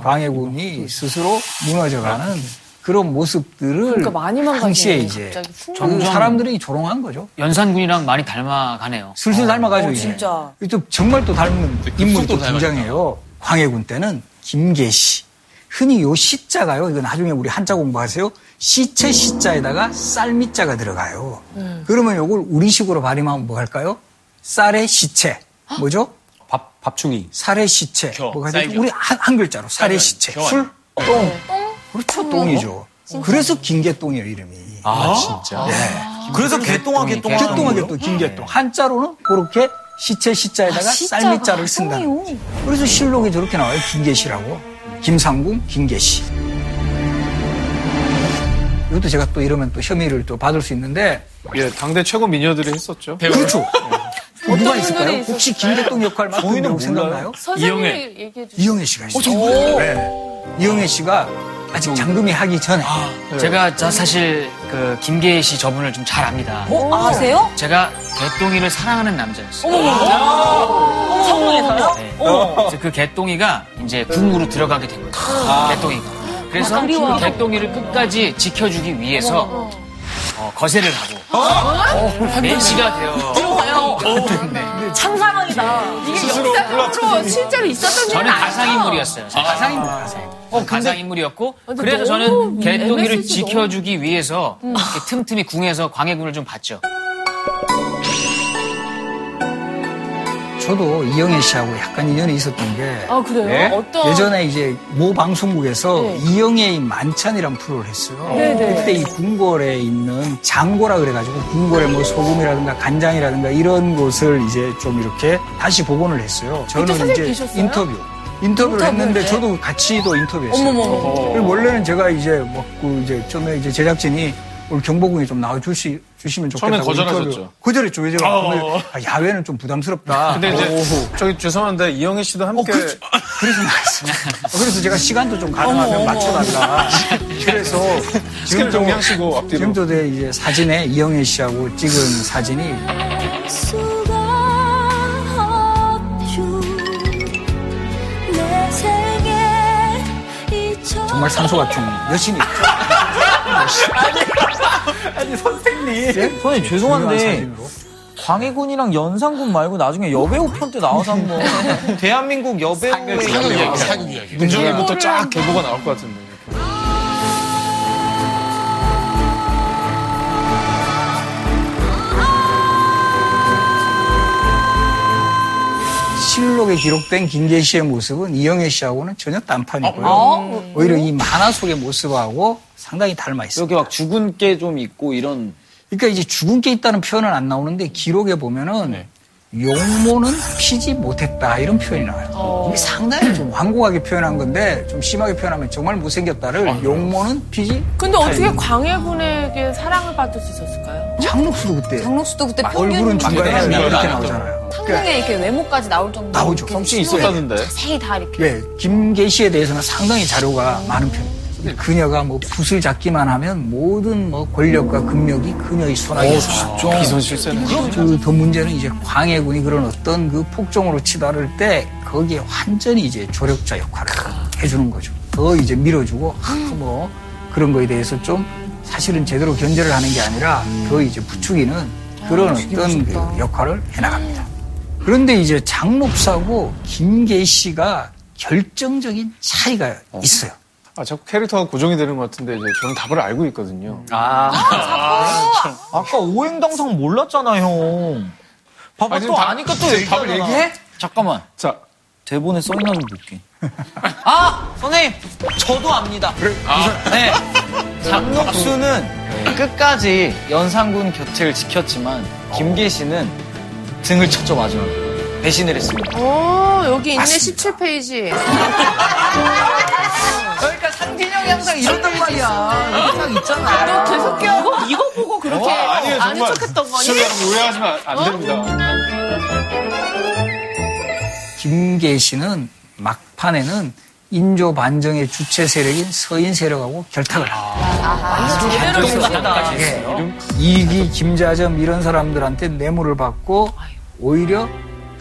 광해군이 스스로 무너져가는 그런 모습들을 그러니까 많이 당시에 이제 점점- 사람들이 조롱한 거죠. 연산군이랑 많이 닮아가네요. 슬슬 닮아가지고 어, 이제 진짜. 또 정말 또 닮은 인물이 또 등장해요. 광해군 때는 김계시. 흔히 요 시자가요. 이거 나중에 우리 한자 공부하세요. 시체 시자에다가 쌀미자가 들어가요. 그러면 요걸 우리식으로 발음하면 뭐 할까요? 쌀의 시체. 뭐죠? 밥, 밥충이. 살의 시체. 겨, 뭐가 되죠? 우리 한, 한 글자로 살의 쌀겨, 시체. 겨 술, 똥. 그렇죠. 똥이죠. 그래서 김개똥이에요, 이름이. 아, 진짜? 네. 그래서 개똥아 개똥아. 개똥하게 또 김개똥. 한자로는 그렇게 시체 시자에다가 쌀미자를 쓴다는. 그래서 실록에 저렇게 나와요. 김계시라고. 김상궁, 김계시. 이것도 제가 또 이러면 또 혐의를 또 받을 수 있는데 예, 당대 최고 미녀들이 했었죠. 그렇죠. 누가 있을까요? 혹시 김개똥 역할 맡은 배우 생각나요? 이영애. 이영애 씨가 있어요. 네. 이영애 씨가 아직 장금이 하기 전에 제가 자- 사실 그 김계시 저분을 좀 잘 압니다. 어, 아세요? 제가 개똥이를 사랑하는 남자였어요. 성공해서요? 네. 그래서 그 개똥이가 이제 궁으로 들어가게 된 거예요. 개똥이가. 그래서 그 개똥이를 끝까지 지켜주기 위해서 어, 거세를 하고 매치가 되어 참 상황이다. 이게 역사적으로 실제로 있었던 일은 저는 아니죠? 가상인물이었어요. 가상인물. 어, 가상 인물이었고 그래서 저는 개똥이를 MSG 너무- 지켜주기 위해서 이렇게 틈틈이 궁에서 광해군을 좀 봤죠. 저도 이영애 씨하고 약간 인연이 있었던 게 아 그래요? 네? 어떤 예전에 이제 모 방송국에서 네. 이영애의 만찬이라는 프로를 했어요. 네네. 그때 이 궁궐에 있는 장고라 그래가지고 궁궐에 뭐 소금이라든가 간장이라든가 이런 것을 이제 좀 이렇게 다시 복원을 했어요. 저는 선생님 이제 계셨어요? 인터뷰. 인터뷰를 했는데 저도 같이 도 인터뷰했어요. 그리고 원래는 제가 이제 뭐그 이제 처음에 이제 제작진이 오늘 경보궁에 좀 나와줄 수 주시면 좋겠다고 거절하셨죠. 인터뷰. 거절했죠. 왜 제가 어. 아, 야외는 좀 부담스럽다. 근데 이제 저기 죄송한데 이영애 씨도 함께 그래서 나왔어요. 그래서 제가 시간도 좀 가능하면 맞춰달라. 그래서 (laughs) 또- 정리하시고 앞뒤로. 지금도 내 이제 사진에 이영애 씨하고 찍은 사진이 정말 산소 같은 여신이 있죠. 아니 선생님. 선생님 죄송한데. 광해군이랑 연산군 말고 나중에 여배우 편 때 나와서 한번 (laughs) 대한민국 여배우의 이야기, 사극 이야기. 문정일부터 쫙 계보가 나올 것 같은데. 실록에 기록된 김계시의 모습은 이영애 씨하고는 전혀 딴판이고요. 어? 오히려 이 만화 속의 모습하고 상당히 닮아 있어요. 이렇게 막 죽은 게 좀 있고 이런 그러니까 이제 죽은 게 있다는 표현은 안 나오는데 기록에 보면은 용모는 피지 못했다 이런 표현이 나와요. 이게 상당히 좀 완고하게 표현한 건데 좀 심하게 표현하면 정말 못생겼다를 용모는 피지. 근데 어떻게 광해군에게 사랑을 받을 수 있었을까요? 장록수도 그때 장록수도 그때 얼굴은 중간에 평균 이렇게 나오잖아요. 상당히 이렇게 외모까지 나올 정도로 나오죠. 신호에 있었다는데. 자세히 다 이렇게 예, 김계시에 대해서는 상당히 자료가 많은 편입니다. 그녀가 뭐 붓을 잡기만 하면 모든 뭐 권력과 금력이 그녀의 손아귀에 닿았죠. 비선실세는. 그더 문제는 이제 광해군이 그런 어떤 그 폭정으로 치달을 때 거기에 완전히 이제 조력자 역할을 해주는 거죠. 더 이제 밀어주고 아, 뭐 그런 거에 대해서 좀 사실은 제대로 견제를 하는 게 아니라 더 이제 부추기는 그런 어떤 그 역할을 해나갑니다. 그런데 이제 장록사고 김계시가 결정적인 차이가 있어요. 아, 자꾸 캐릭터가 고정이 되는 것 같은데 이제 저는 답을 알고 있거든요. 아, 아까 오행당상 몰랐잖아 형. 봐봐 아, 또 지금 답- 아니까 또 얘기하잖아. 답을 얘기해? 잠깐만 자, 대본에 써있는 거 볼게. (laughs) 아 선생님 저도 압니다. 네 장록수는 끝까지 연산군 곁을 지켰지만 김계시는 등을 쳤죠 마지막에 배신을 했습니다. 어, 여기 있네 17페이지. 그러니까 상진형이 항상 이런단 말이야. 항상 있잖아. 너 계속 껴. 이거, 이거 보고 그렇게 어, 아니에요, 아는 여러분, 척했던 거니? 시청자 여러분 오해하시면 안, 안 됩니다. 김계시는 막판에는 인조 반정의 주체 세력인 서인 세력하고 결탁을 합니다. 제대로 예. 이기, 김자점 이런 사람들한테 뇌물을 받고 오히려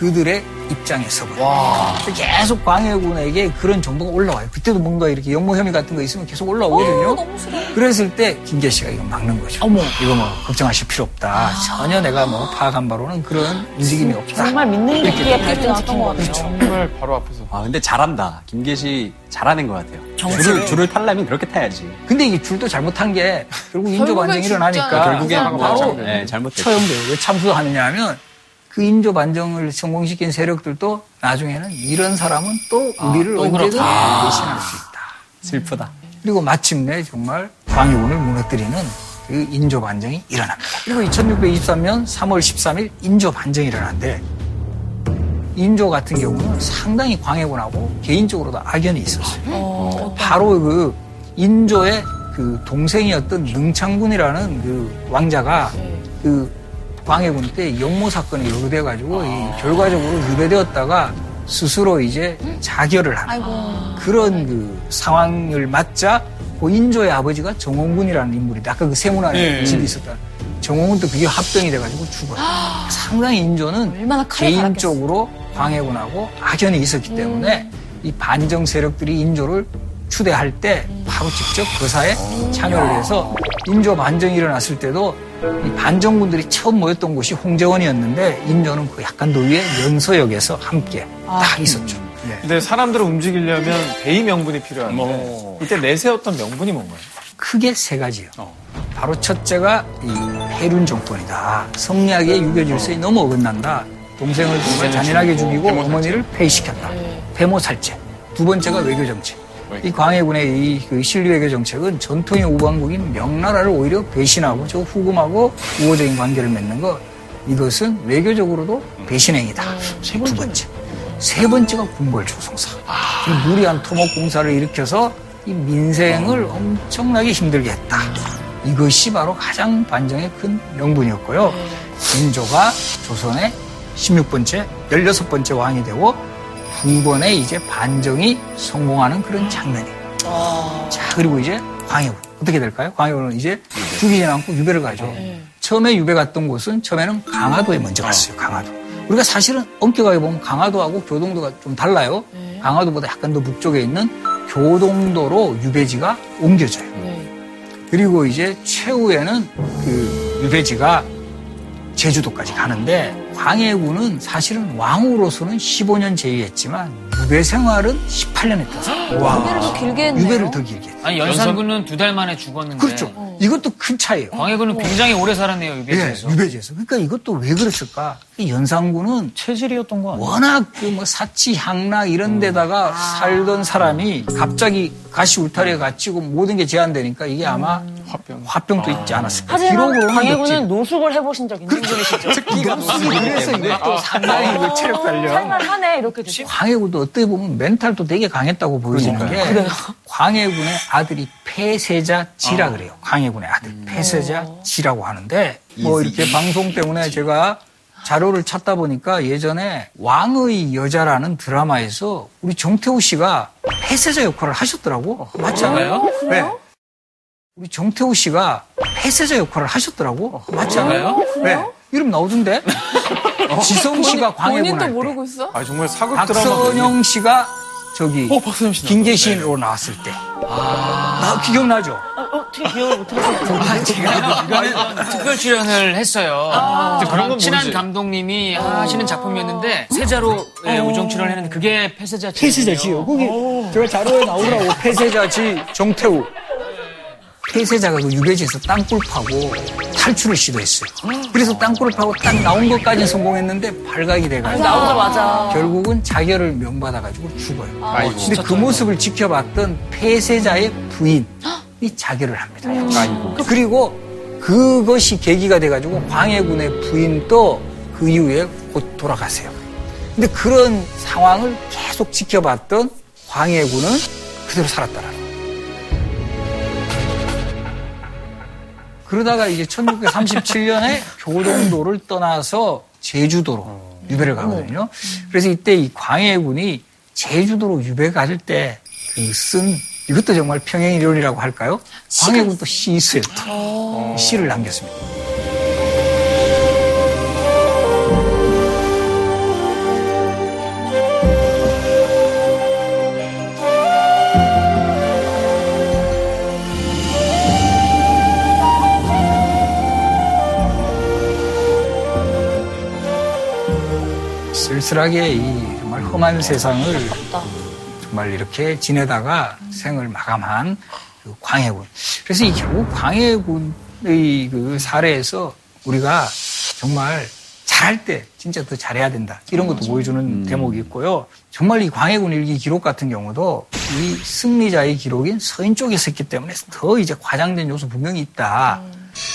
그들의 입장에 서버려요. 계속 광해군에게 그런 정보가 올라와요. 그때도 뭔가 이렇게 역모 혐의 같은 거 있으면 계속 올라오거든요. 그랬을 때 김계 씨가 이거 막는 거죠. 이거 뭐 걱정하실 필요 없다. 전혀 내가 뭐 파악한 바로는 그런 움직임이 없다. 정말 믿는 발등 찍힌 것 같아요. 정말 바로 앞에서. 아, 근데 잘한다. 김계시 잘하는 것 같아요. 줄을, 줄을 탈려면 그렇게 타야지. 근데 이게 줄도 잘못한 게 결국 인조 반정이 일어나니까 결국에 바로 네. 처형돼요. 왜 참수하느냐 하면 그 인조 반정을 성공시킨 세력들도 나중에는 이런 사람은 또 우리를 또 언제든. 배신할 수 있다. 슬프다. 그리고 마침내 정말 광해군을 무너뜨리는 그 인조 반정이 일어납니다. 그리고 2623년 3월 13일 인조 반정이 일어나는데 인조 같은 경우는 상당히 광해군하고 개인적으로도 악연이 있었어요. 바로 그 인조의 그 동생이었던 능창군이라는 그 왕자가 그 광해군 때 역모 사건이 여기돼 가지고 결과적으로 유배되었다가 스스로 이제 자결을 하는 그런 그 상황을 맞자 그 인조의 아버지가 정홍군이라는 인물인데 아까 그 세문안에 예. 집이 있었다. 정홍군도 그게 합병이 돼가지고 죽어요. 상당히 인조는 개인적으로 광해군하고 악연이 있었기 때문에 이 반정 세력들이 인조를 추대할 때 바로 직접 거사에 참여를 해서 인조 반정이 일어났을 때도 이 반정군들이 처음 모였던 곳이 홍제원이었는데 인조는 그 약간 더 위에 연서역에서 함께 딱 있었죠. 네. 근데 사람들을 움직이려면 대의 명분이 필요한데 이때 내세웠던 명분이 뭔가요? 크게 세 가지요. 바로 첫째가 이 폐륜 정권이다. 성리학의 유교 질서에 너무 어긋난다. 동생을 정말 잔인하게 죽이고 어머니를 폐위시켰다. 폐모 살제. 두 번째가 외교 정책. 이 광해군의 이 그 신리 외교 정책은 전통의 우방국인 명나라를 오히려 배신하고 저 후금하고 우호적인 관계를 맺는 것. 이것은 외교적으로도 배신행위다. 두 번째. 세 번째가 궁궐 조성사. 이 무리한 토목 공사를 일으켜서 이 민생을 엄청나게 힘들게 했다. 이것이 바로 가장 반정의 큰 명분이었고요. 인조가 조선의 16번째, 16번째 왕이 되고 두 번의 이제 반정이 성공하는 그런 장면이에요. 자, 그리고 이제 광해군. 어떻게 될까요? 광해군은 이제 죽이지 않고 유배를 가죠. 처음에 유배 갔던 곳은 처음에는 강화도에 먼저 갔어요. 강화도. 우리가 사실은 엄격하게 보면 강화도하고 교동도가 좀 달라요. 강화도보다 약간 더 북쪽에 있는 교동도로 유배지가 옮겨져요. 그리고 이제 최후에는 그 유배지가 제주도까지 가는데 광해군은 사실은 왕으로서는 15년 제위했지만 유배 생활은 18년 했다. 와. 유배를 더 길게 했네요. 유배를 더 길게 했다. 아니 연산군은 두 달 만에 죽었는데 그렇죠. 이것도 큰 차이예요. 광해군은 굉장히 오래 살았네요 유배지에서. 예, 유배지에서. 그러니까 이것도 왜 그랬을까? 이 연산군은 체질이었던 거 아니에요? 워낙 그 뭐 사치, 향락 이런 데다가 살던 사람이 갑자기 가시 울타리에 갇히고 모든 게 제한되니까 이게 아마 화병. 도 있지 않았을까. 하지만 광해군은. 노숙을 해보신 적 있는 분이시죠? 노숙이 그래서 이것도 상당히 그 체력 단련. 살만하네 이렇게 되죠. 광해군도 어떻게 보면 멘탈도 되게 강했다고 보여지는 게 광해군의 아들이 폐세자 지라 그래요. 광해군 의 아들 폐세자 지라고 하는데 뭐 이렇게 방송 때문에 제가 자료를 찾다 보니까 예전에 왕의 여자라는 드라마에서 우리 정태우 씨가 폐세자 역할을 하셨더라고. 맞지 않아요? 네. 우리 정태우 씨가 폐세자 역할을 하셨더라고. 맞지 않아요? 네. 이름 나오던데? (laughs) 지성 씨가 광해군 본인도 할 때. 모르고 있어? 아 정말 사극 드라마. 박선영 씨가 저기 어. 김계신으로 나왔을 때. 나 기억나죠? 어떻게 기억을 못하세요? 아, 제가 이거는 특별 출연을 했어요. 근데 그런 건 친한. 감독님이 하시는 작품이었는데 세자로 예, 우정 출연했는데 그게 폐세자 폐세자지요. 거기 제가 자료에 나오더라고. (laughs) 폐세자지 정태우. 폐세자가 그 유배지에서 땅굴 파고 탈출을 시도했어요. 그래서 땅굴을 파고 딱 나온 것까지 성공했는데 발각이 돼가지고 나오자마자. 결국은 자결을 명받아가지고 죽어요. 아이고. 근데 그 모습을 지켜봤던 폐세자의 부인이 자결을 합니다. 아이고. 그리고 그것이 계기가 돼가지고 광해군의 부인도 그 이후에 곧 돌아가세요. 근데 그런 상황을 계속 지켜봤던 광해군은 그대로 살았다라는 그러다가 이제 1637년에 교동도를 떠나서 제주도로 유배를 가거든요. 그래서 이때 이 광해군이 제주도로 유배 가실 때그쓴 이것도 정말 평행 이론이라고 할까요? 광해군 또시 있어요. 또. 시를 남겼습니다. 쓸쓸하게 이 정말 험한 세상을 정말 이렇게 지내다가 생을 마감한 그 광해군. 그래서 이 결국 광해군의 그 사례에서 우리가 정말 잘할 때 진짜 더 잘해야 된다. 이런 것도 보여주는 대목이 있고요. 정말 이 광해군 일기 기록 같은 경우도 이 승리자의 기록인 서인 쪽에 있었기 때문에 더 이제 과장된 요소 분명히 있다.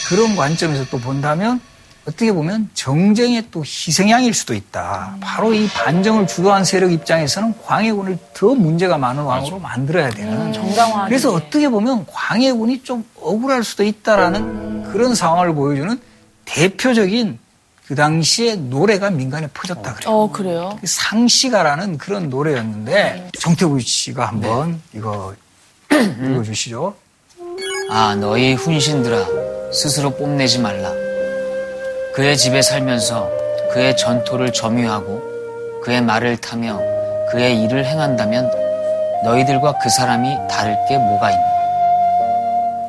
그런 관점에서 또 본다면 어떻게 보면 정쟁의 또 희생양일 수도 있다. 바로 이 반정을 주도한 세력 입장에서는 광해군을 더 문제가 많은 왕으로 만들어야 되는. 정당화. 그래서 어떻게 보면 광해군이 좀 억울할 수도 있다라는 그런 상황을 보여주는 대표적인 그 당시에 노래가 민간에 퍼졌다 그래요. 어, 그래요? 상시가라는 그런 노래였는데 정태구 씨가 한번 이거 (clears throat) 읽어주시죠. 아, 너희 훈신들아, 스스로 뽐내지 말라. 그의 집에 살면서 그의 전토를 점유하고 그의 말을 타며 그의 일을 행한다면 너희들과 그 사람이 다를 게 뭐가 있나?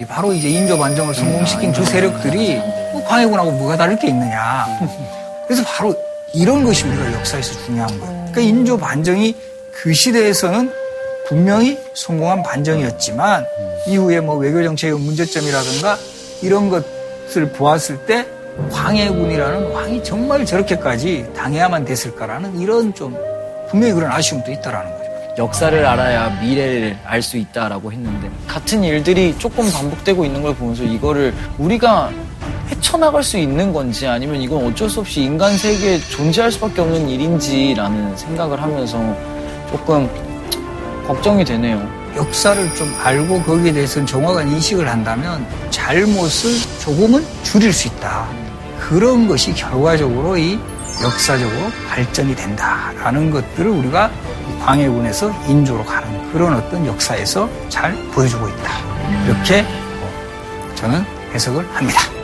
바로 이제 인조 반정을 성공시킨 그 세력들이 뭐 광해군하고 뭐가 다를 게 있느냐. (laughs) 그래서 바로 이런 것이 우리가 역사에서 중요한 거예요. 그러니까 인조 반정이 그 시대에서는 분명히 성공한 반정이었지만 이후에 뭐 외교 정책의 문제점이라든가 이런 것을 보았을 때 광해군이라는 왕이 정말 저렇게까지 당해야만 됐을까라는 이런 좀 분명히 그런 아쉬움도 있다라는 거죠. 역사를 알아야 미래를 알 수 있다라고 했는데 같은 일들이 조금 반복되고 있는 걸 보면서 이거를 우리가 헤쳐나갈 수 있는 건지 아니면 이건 어쩔 수 없이 인간 세계에 존재할 수밖에 없는 일인지라는 생각을 하면서 조금 걱정이 되네요. 역사를 좀 알고 거기에 대해서 정확한 인식을 한다면 잘못을 조금은 줄일 수 있다. 그런 것이 결과적으로 이 역사적으로 발전이 된다라는 것들을 우리가 광해군에서 인조로 가는 그런 어떤 역사에서 잘 보여주고 있다. 이렇게 저는 해석을 합니다.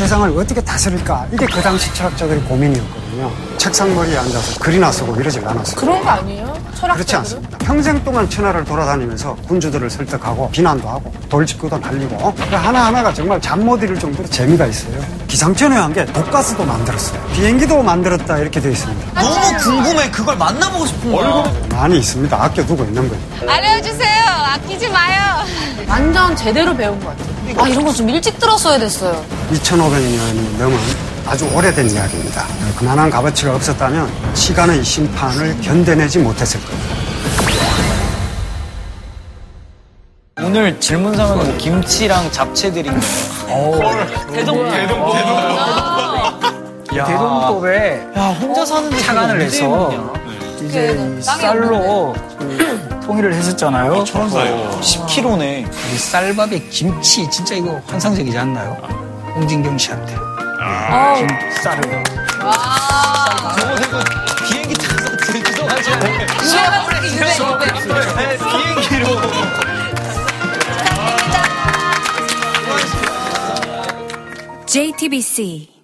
세상을 어떻게 다스릴까? 이게 그 당시 철학자들의 고민이었거든요. 책상머리에 앉아서 글이나 쓰고 이러질 않았어요. 그런 거 아니에요? 철학적으로? 그렇지 않습니다. 평생 동안 천하를 돌아다니면서 군주들을 설득하고 비난도 하고 돌직구도 날리고 그 하나 하나가 정말 잠 못 이룰 정도로 재미가 있어요. 기상천외 한 게 독가스도 만들었어요. 비행기도 만들었다 이렇게 되어 있습니다. 너무 궁금해. 그걸 만나보고 싶은 거야. 많이 있습니다. 아껴두고 있는 거예요. 알려주세요. 아끼지 마요. 완전 제대로 배운 것 같아요. 아, 이런 거좀 일찍 들었어야 됐어요. 2500년 넘은 아주 오래된 이야기입니다. 그만한 값어치가 없었다면 시간의 심판을 견뎌내지 못했을 거예요. 오늘 질문상은 뭐 김치랑 잡채들인 거예요. 대동, 대동, 야. 대동법에 야, 혼자 착안을 그게 해서 이제 이 쌀로 그 통일을 했었잖아요. 천사예요. 10kg네. 이 쌀밥에 김치 진짜 이거 환상적이지 않나요? 홍진경 씨한테 아. 김 쌀을 저거 비행기 타서 제주도 가지 않아요? 비행기로. JTBC